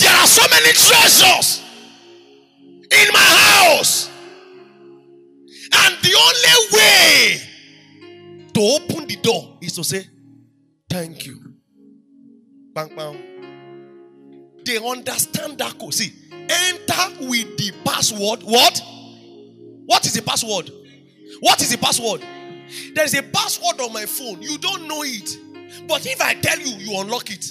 There are so many treasures in my house. And the only way to open the door is to say, Thank you. Bang, bang. They understand that code. See, enter with the password. What? What is the password? What is the password? There is a password on my phone. You don't know it. But if I tell you, you unlock it.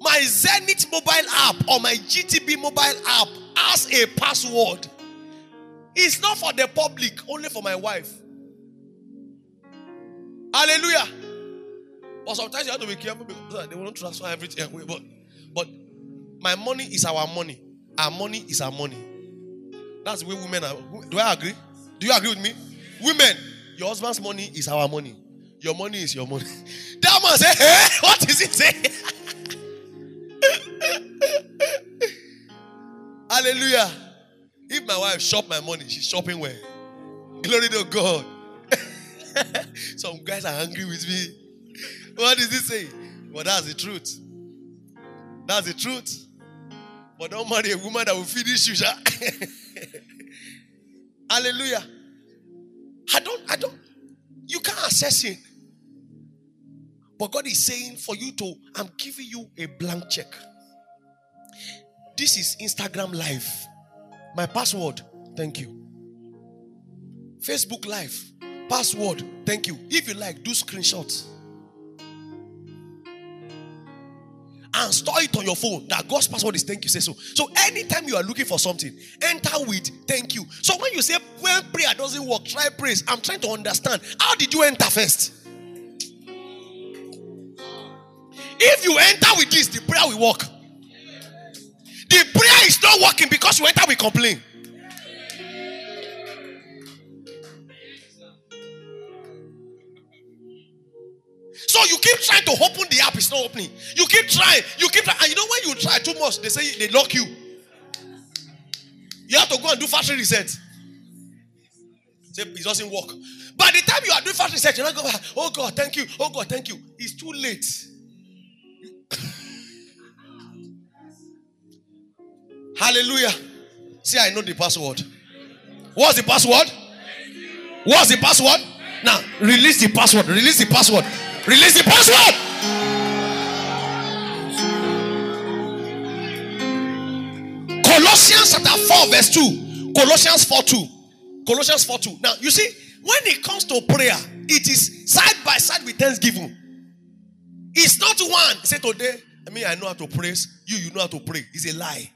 My Zenith mobile app or my GTB mobile app has a password. It's not for the public, only for my wife. Hallelujah. But sometimes you have to be careful because they won't transfer everything away. But, but my money is our money. Our money is our money. That's the way women are. Do I agree? Do you agree with me? Women, your husband's money is our money. Your money is your money. That man say, hey, what is he saying? Hallelujah. If my wife shop my money, she's shopping where? Glory to God. Some guys are angry with me. What does it say? But that's the truth. That's the truth. But don't marry a woman that will finish you. Hallelujah. I don't, I don't, you can't assess it. But God is saying for you to, I'm giving you a blank check. This is Instagram Live. My password, thank you. Facebook Live, password, thank you. If you like, do screenshots. And store it on your phone. That God's password is thank you. Say so. So anytime you are looking for something, enter with thank you. So when you say when prayer doesn't work, try praise. I'm trying to understand. How did you enter first? If you enter with this, the prayer will work. The prayer is not working because you enter with complaint. So you keep trying to open the app, it's not opening. You keep trying, you keep trying, and you know when you try too much, they say they lock you. You have to go and do factory reset. Say it doesn't work. By the time you are doing factory reset, you're not going, ah, oh God, thank you, oh God, thank you. It's too late. Hallelujah. See, I know the password. What's the password? What's the password? Now, release the password. Release the password. Release the password. Colossians chapter 4, verse 2. Colossians 4 2. Colossians 4 2. Now, you see, when it comes to prayer, it is side by side with thanksgiving. It's not one. Say today, I mean, I know how to praise. You, you know how to pray. It's a lie.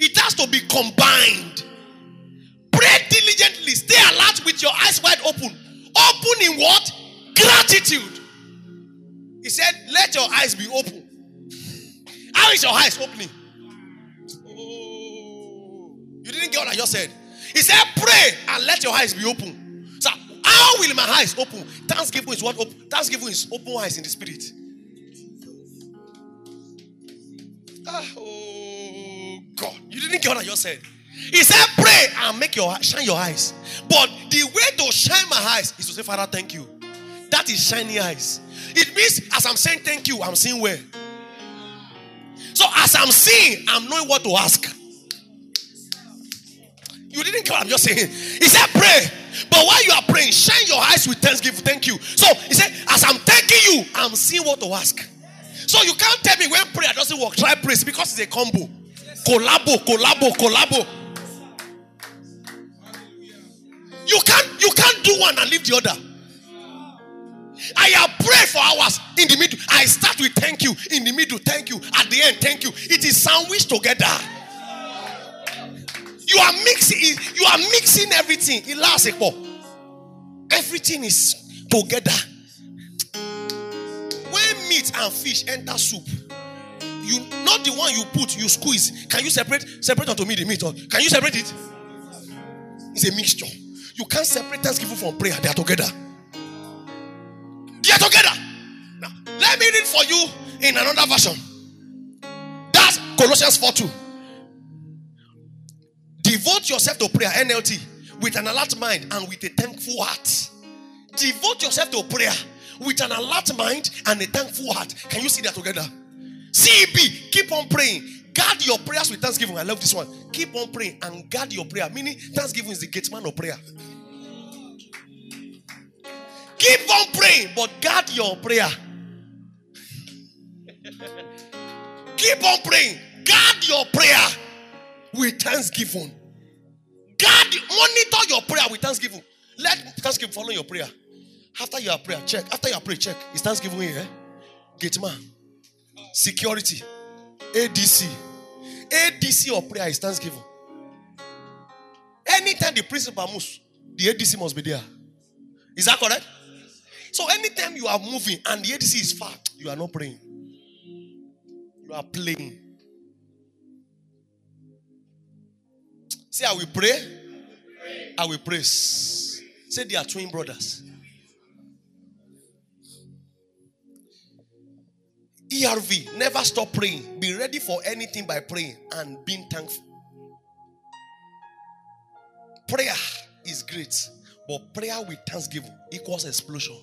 It has to be combined. Pray diligently. Stay alert with your eyes wide open. Open in what? Gratitude. He said, Let your eyes be open. How is your eyes opening? Oh, you didn't get what I just said. He said, Pray and let your eyes be open. So, how will my eyes open? Thanksgiving is what? Open. Thanksgiving is open eyes in the spirit. Ah, oh you didn't get what I just said. He said, "Pray and make your shine your eyes." But the way to shine my eyes is to say, "Father, thank you." That is shiny eyes. It means as I'm saying thank you, I'm seeing where. So as I'm seeing, I'm knowing what to ask. You didn't what I'm just saying. He said, pray. But while you are praying, shine your eyes with thanksgiving. Thank you. So he said, as I'm thanking you, I'm seeing what to ask. So you can't tell me when prayer doesn't work, try praise because it's a combo. Collabo, collabo, collabo. You can't you can't do one and leave the other. I have prayed for hours in the middle. I start with thank you in the middle, thank you at the end, thank you. It is sandwiched together. You are mixing. You are mixing everything. Ilasipo. Everything is together. When meat and fish enter soup, you not the one you put, you squeeze. Can you separate? Separate unto me the meat. Can you separate it? It's a mixture. You can't separate Thanksgiving from prayer. They are together. They are together. Now, let me read for you in another version. That's Colossians 4 2. Devote yourself to prayer, NLT, with an alert mind and with a thankful heart. Devote yourself to prayer with an alert mind and a thankful heart. Can you see that together? CEB, keep on praying. Guard your prayers with thanksgiving. I love this one. Keep on praying and guard your prayer. Meaning, thanksgiving is the gate man of prayer. Keep on praying, but guard your prayer. Keep on praying. Guard your prayer with thanksgiving. Guard, monitor your prayer with thanksgiving. Let thanksgiving follow your prayer. After your prayer, check. After your prayer, check. Is thanksgiving here? Gate man. Security. ADC. ADC of prayer is thanksgiving. Anytime the principal moves, the ADC must be there. Is that correct? So anytime you are moving and the ADC is far, you are not praying. You are playing. Say, I will pray. I will praise. Say they are twin brothers. ERV, never stop praying. Be ready for anything by praying and being thankful. Prayer is great, But prayer with thanksgiving equals explosion.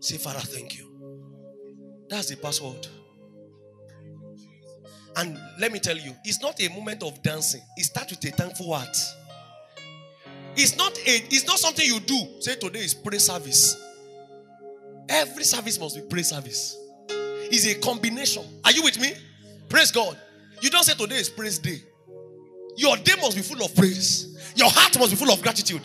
Say, Father, thank you. That's the password. And let me tell you, it's not a moment of dancing. It starts with a thankful heart. It's not a, it's not something you do. Say today is prayer service. Every service must be praise service. It's a combination. Are you with me? Praise God. You don't say today is praise day. Your day must be full of praise. Your heart must be full of gratitude.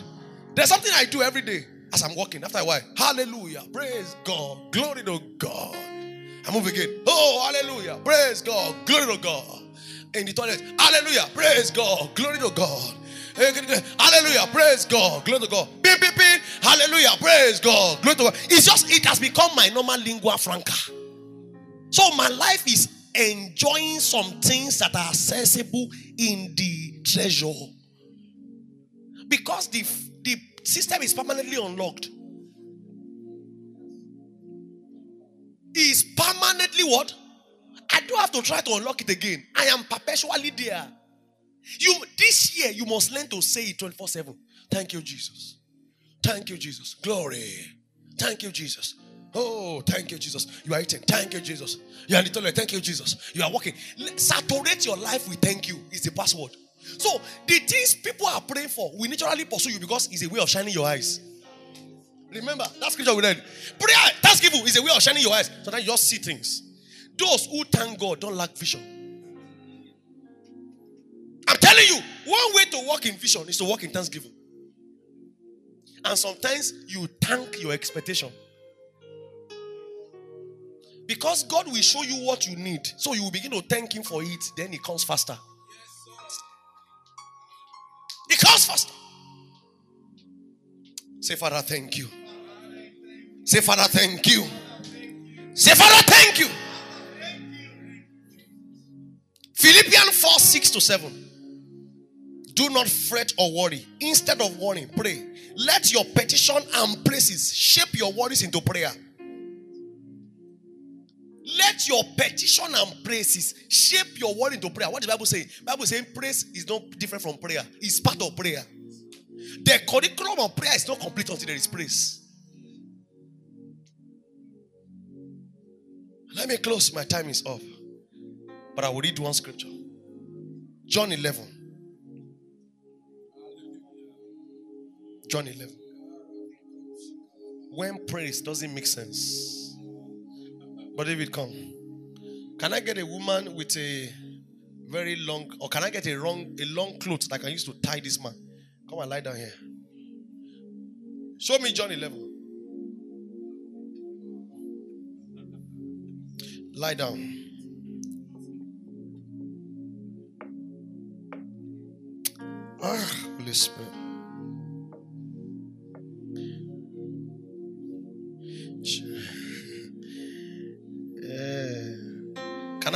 There's something I do every day as I'm walking. After a while, hallelujah, praise God, glory to God. I move again. Oh, hallelujah, praise God, glory to God. In the toilet, hallelujah, praise God, glory to God. Hallelujah, praise God, glory to God. Beep, beep, beep. Hallelujah, praise God, glory to God. It's just, it has become my normal lingua franca. So my life is enjoying some things that are accessible in the treasure. Because the, the system is permanently unlocked. Is permanently what? I don't have to try to unlock it again. I am perpetually there. You this year you must learn to say it 24-7. Thank you, Jesus. Thank you, Jesus. Glory. Thank you, Jesus. Oh, thank you, Jesus. You are eating. Thank you, Jesus. You are toilet. Thank you, Jesus. You are walking. Saturate your life with thank you is the password. So the things people are praying for will naturally pursue you because it's a way of shining your eyes. Remember that scripture we read. Prayer, thanksgiving is a way of shining your eyes. So that you just see things. Those who thank God don't lack vision. I'm telling you, one way to walk in vision is to walk in thanksgiving. And sometimes you thank your expectation. Because God will show you what you need. So you will begin to thank Him for it. Then it comes faster. It comes faster. Say, Father, thank you. Say, Father, thank you. Say, Father, thank you. Philippians 4 6 to 7. Do not fret or worry. Instead of worrying, pray. Let your petition and praises shape your worries into prayer. Let your petition and praises shape your word into prayer. What the Bible say? Bible saying praise is not different from prayer. It's part of prayer. The curriculum of prayer is not complete until there is praise. Let me close. My time is up. But I will read one scripture. John 11. John 11. When praise doesn't make sense. But David, come. Can I get a woman with a very long, or can I get a long, a long cloth that I can use to tie this man? Come and lie down here. Show me John 11. Lie down. Ah, Holy Spirit.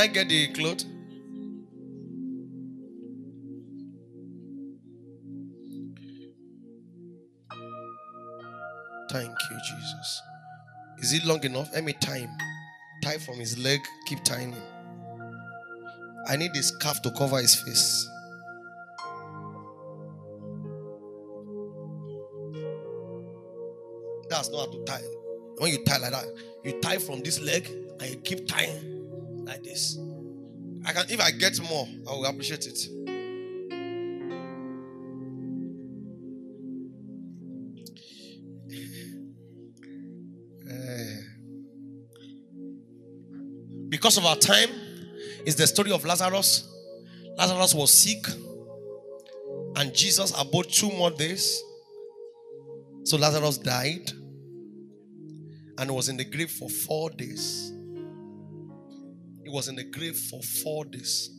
I get the cloth? Thank you, Jesus. Is it long enough? Let me tie. Tie from his leg, keep tying him. I need this scarf to cover his face. That's not how to tie. When you tie like that, you tie from this leg and you keep tying like this. I can if I get more, I will appreciate it. Eh. Because of our time, is the story of Lazarus. Lazarus was sick, and Jesus abode two more days. So Lazarus died and was in the grave for four days. Was in the grave for four days.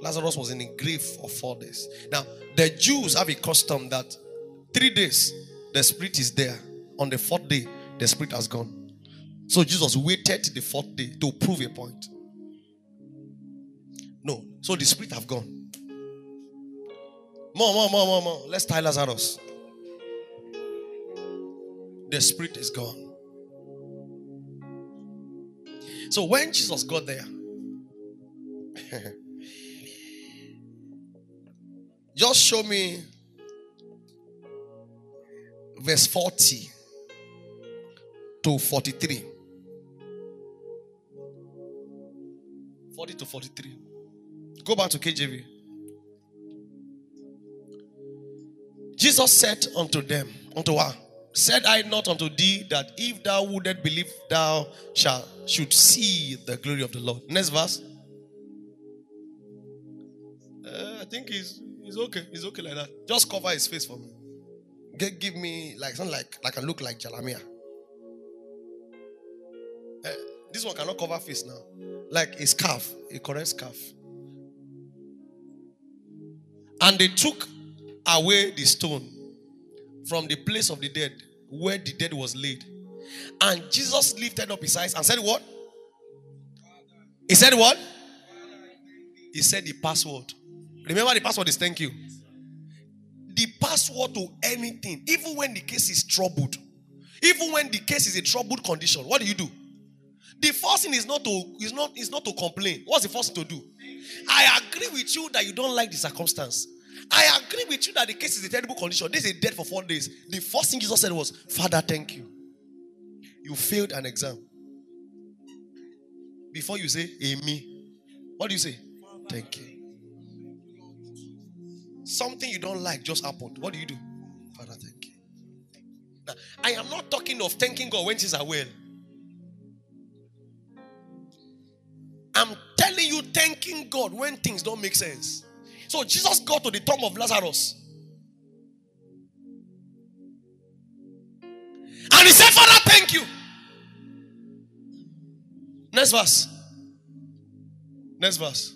Lazarus was in the grave for four days. Now, the Jews have a custom that three days the spirit is there. On the fourth day, the spirit has gone. So Jesus waited the fourth day to prove a point. No, so the spirit have gone. More, more, more, more, more. Let's tie Lazarus. The spirit is gone. So when Jesus got there, Just show me verse 40 to 43. 40 to 43. Go back to KJV. Jesus said unto them, unto her, Said I not unto thee that if thou wouldest believe, thou shalt should see the glory of the Lord. Next verse. Uh, I think he's, he's okay. He's okay like that. Just cover his face for me. Get, give me like something like like I look like Jalamia. Uh, this one cannot cover face now. Like a scarf, a correct scarf. And they took away the stone from the place of the dead where the dead was laid. And Jesus lifted up his eyes and said, What? He said, What? He said the password. Remember, the password is thank you. The password to anything, even when the case is troubled, even when the case is a troubled condition, what do you do? The first thing is not to is not is not to complain. What's the first thing to do? I agree with you that you don't like the circumstance. I agree with you that the case is a terrible condition. This is dead for four days. The first thing Jesus said was, Father, thank you. You failed an exam. Before you say, Amy, what do you say? Thank you. Something you don't like just happened. What do you do? Father, thank you. Now, I am not talking of thanking God when things are well. I'm telling you, thanking God when things don't make sense. So Jesus got to the tomb of Lazarus. And he said, Father, thank you. Next verse. Next verse.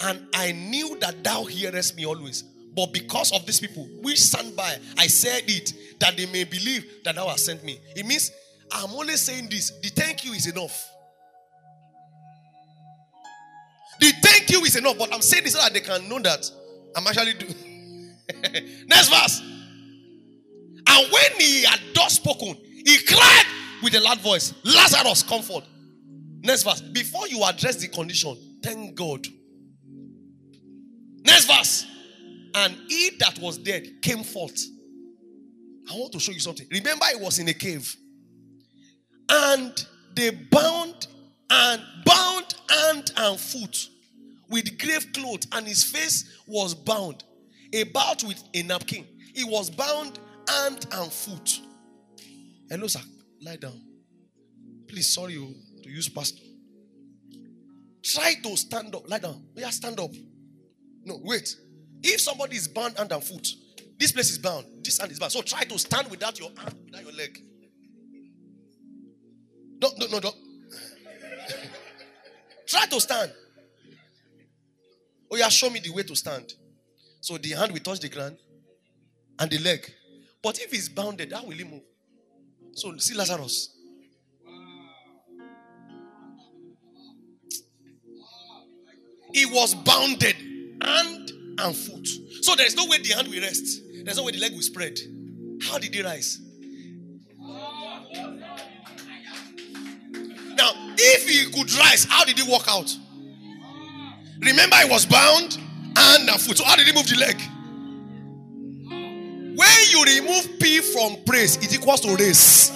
And I knew that thou hearest me always. But because of these people which stand by, I said it that they may believe that thou hast sent me. It means I'm only saying this. The thank you is enough. The thank you is enough, but I'm saying this so that they can know that I'm actually doing. Next verse. And when he had thus spoken, he cried with a loud voice, Lazarus, come forth. Next verse. Before you address the condition, thank God. Next verse. And he that was dead came forth. I want to show you something. Remember, he was in a cave. And they bound and bound hand and foot with grave clothes, and his face was bound about with a napkin. He was bound hand and foot. Hello, sir. Lie down. Please, sorry oh, to use pastor. Try to stand up. Lie down. Yeah, stand up. No, wait. If somebody is bound hand and foot, this place is bound. This hand is bound. So try to stand without your hand, without your leg. No, no, no, no. Try to stand. Oh, yeah, show me the way to stand. So the hand will touch the ground and the leg. But if he's bounded, how will he move? So see Lazarus. He was bounded hand and foot. So there's no way the hand will rest. There's no way the leg will spread. How did he rise? If he could rise, how did he walk out? Remember, he was bound and foot. So, how did he move the leg? When you remove P from praise, it equals to race.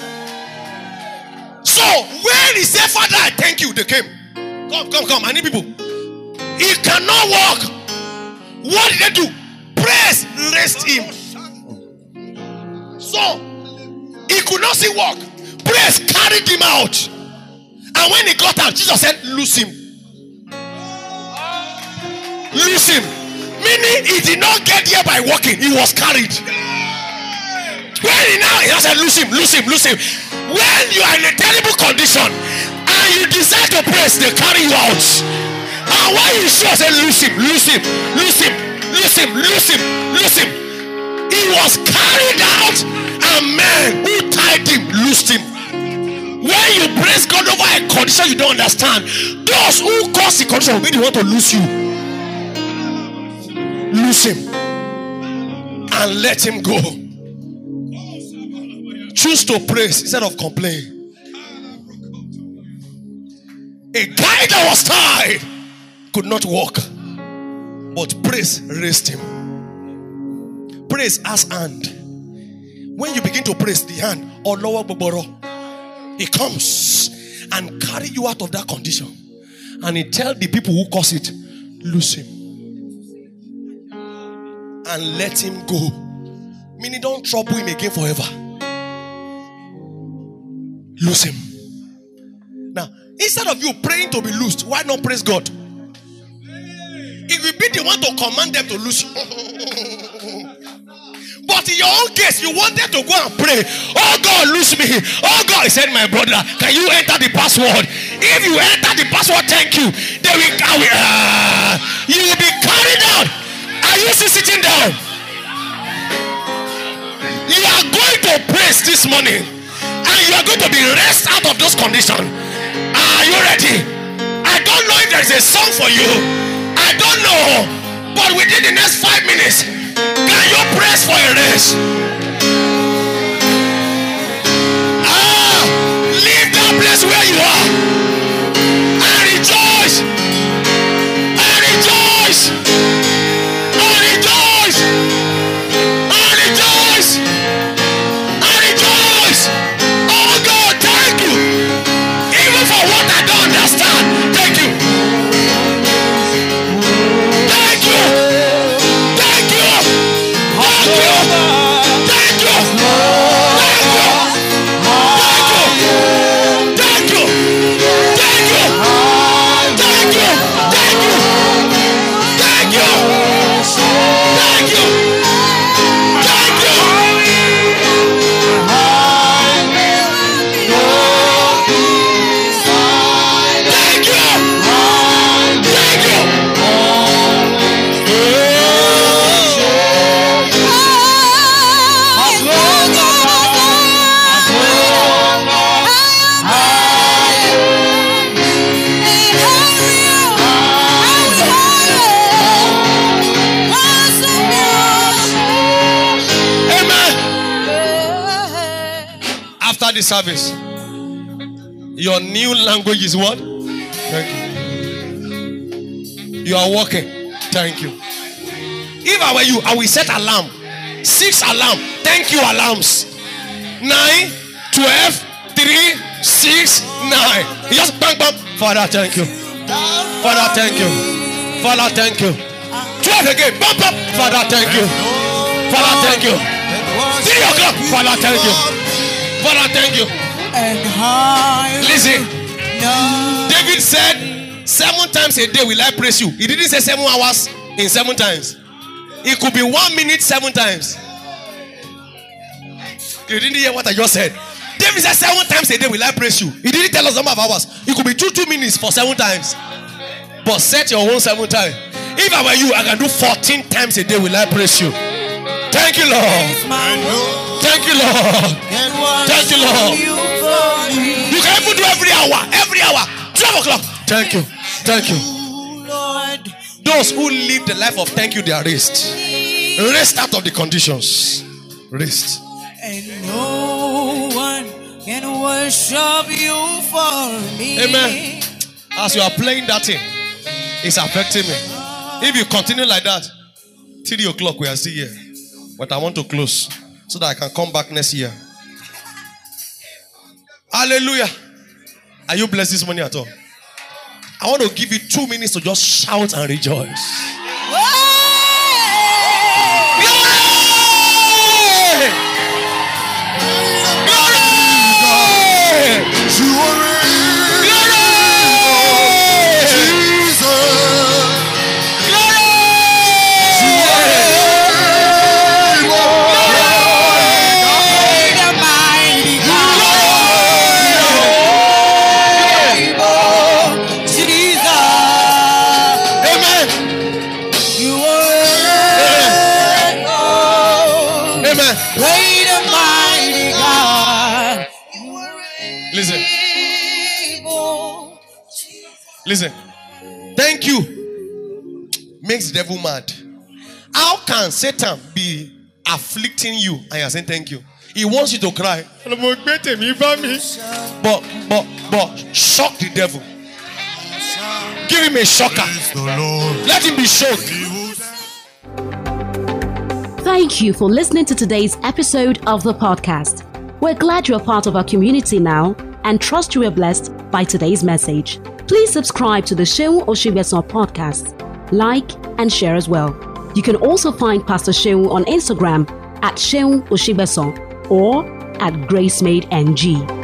So, when he said, Father, I thank you, they came. Come, come, come. I need people. He cannot walk. What did they do? Praise raised him. So, he could not see walk. Praise carried him out. And when he got out, Jesus said, Lose him. Lose him. Meaning he did not get here by walking, he was carried. When he now he said, Lose him, lose him, lose him. When you are in a terrible condition and you decide to praise, they carry you out. And why you sure say, Lose him, lose him, lose him, lose him, lose him, lose him. He was carried out, and men who tied him loosed him. When you praise God over a condition you don't understand, those who cause the condition will be the one to lose you. Lose him and let him go. Choose to praise instead of complain. A guy that was tied could not walk. But praise raised him. Praise has hand. When you begin to praise the hand, or lower boboro, he comes and carry you out of that condition. And he tell the people who cause it, lose him. And let him go. Meaning don't trouble him again forever. Lose him. Now, instead of you praying to be loosed, why not praise God? It will be the one to command them to lose you. But in your own case, you wanted to go and pray. Oh God, lose me. Oh God, he said, my brother, can you enter the password? If you enter the password, thank you. Then we can. Uh, you will be carried out. Are you still sitting down? You are going to praise this morning, and you are going to be raised out of those conditions. Are you ready? I don't know if there is a song for you. I don't know. But within the next five minutes, can you praise for a race? The service, your new language is what? Thank you. You are walking. Thank you. If I were you, I will set alarm. Six alarm. Thank you alarms. Nine, twelve, three, six, nine. Just bang bang. Father, thank you. Father, thank you. Father, thank you. Twelve again. Bam bam. Father, thank you. Father, thank you. Three o'clock. Father, thank you. Father, thank you. And high. Listen. David said, Seven times a day will I praise you. He didn't say seven hours in seven times. It could be one minute seven times. You didn't hear what I just said. David said, Seven times a day will I praise you. He didn't tell us number of hours. It could be two, two minutes for seven times. But set your own seven times. If I were you, I can do 14 times a day will I praise you. Thank you, Lord. Thank you, Lord. Thank you, Lord. You can even do every hour, every hour, 12 o'clock. Thank you. Thank you. Lord, Those who live the life of thank you, they are raised. Raised out of the conditions. Raised. and no one can worship you for me. Amen. As you are playing that thing, it's affecting me. If you continue like that, three o'clock we are still here. But I want to close so that I can come back next year. Hallelujah. Are you blessed this morning at all? I want to give you two minutes to just shout and rejoice. Listen. Thank you makes the devil mad. How can Satan be afflicting you and you're saying thank you? He wants you to cry. But but but shock the devil. Give him a shocker. Let him be shocked. Thank you for listening to today's episode of the podcast. We're glad you're part of our community now and trust you were blessed by today's message. Please subscribe to the Seun Osigbesan podcast, like, and share as well. You can also find Pastor Seun on Instagram at Seun Osigbesan or at GraceMadeNG.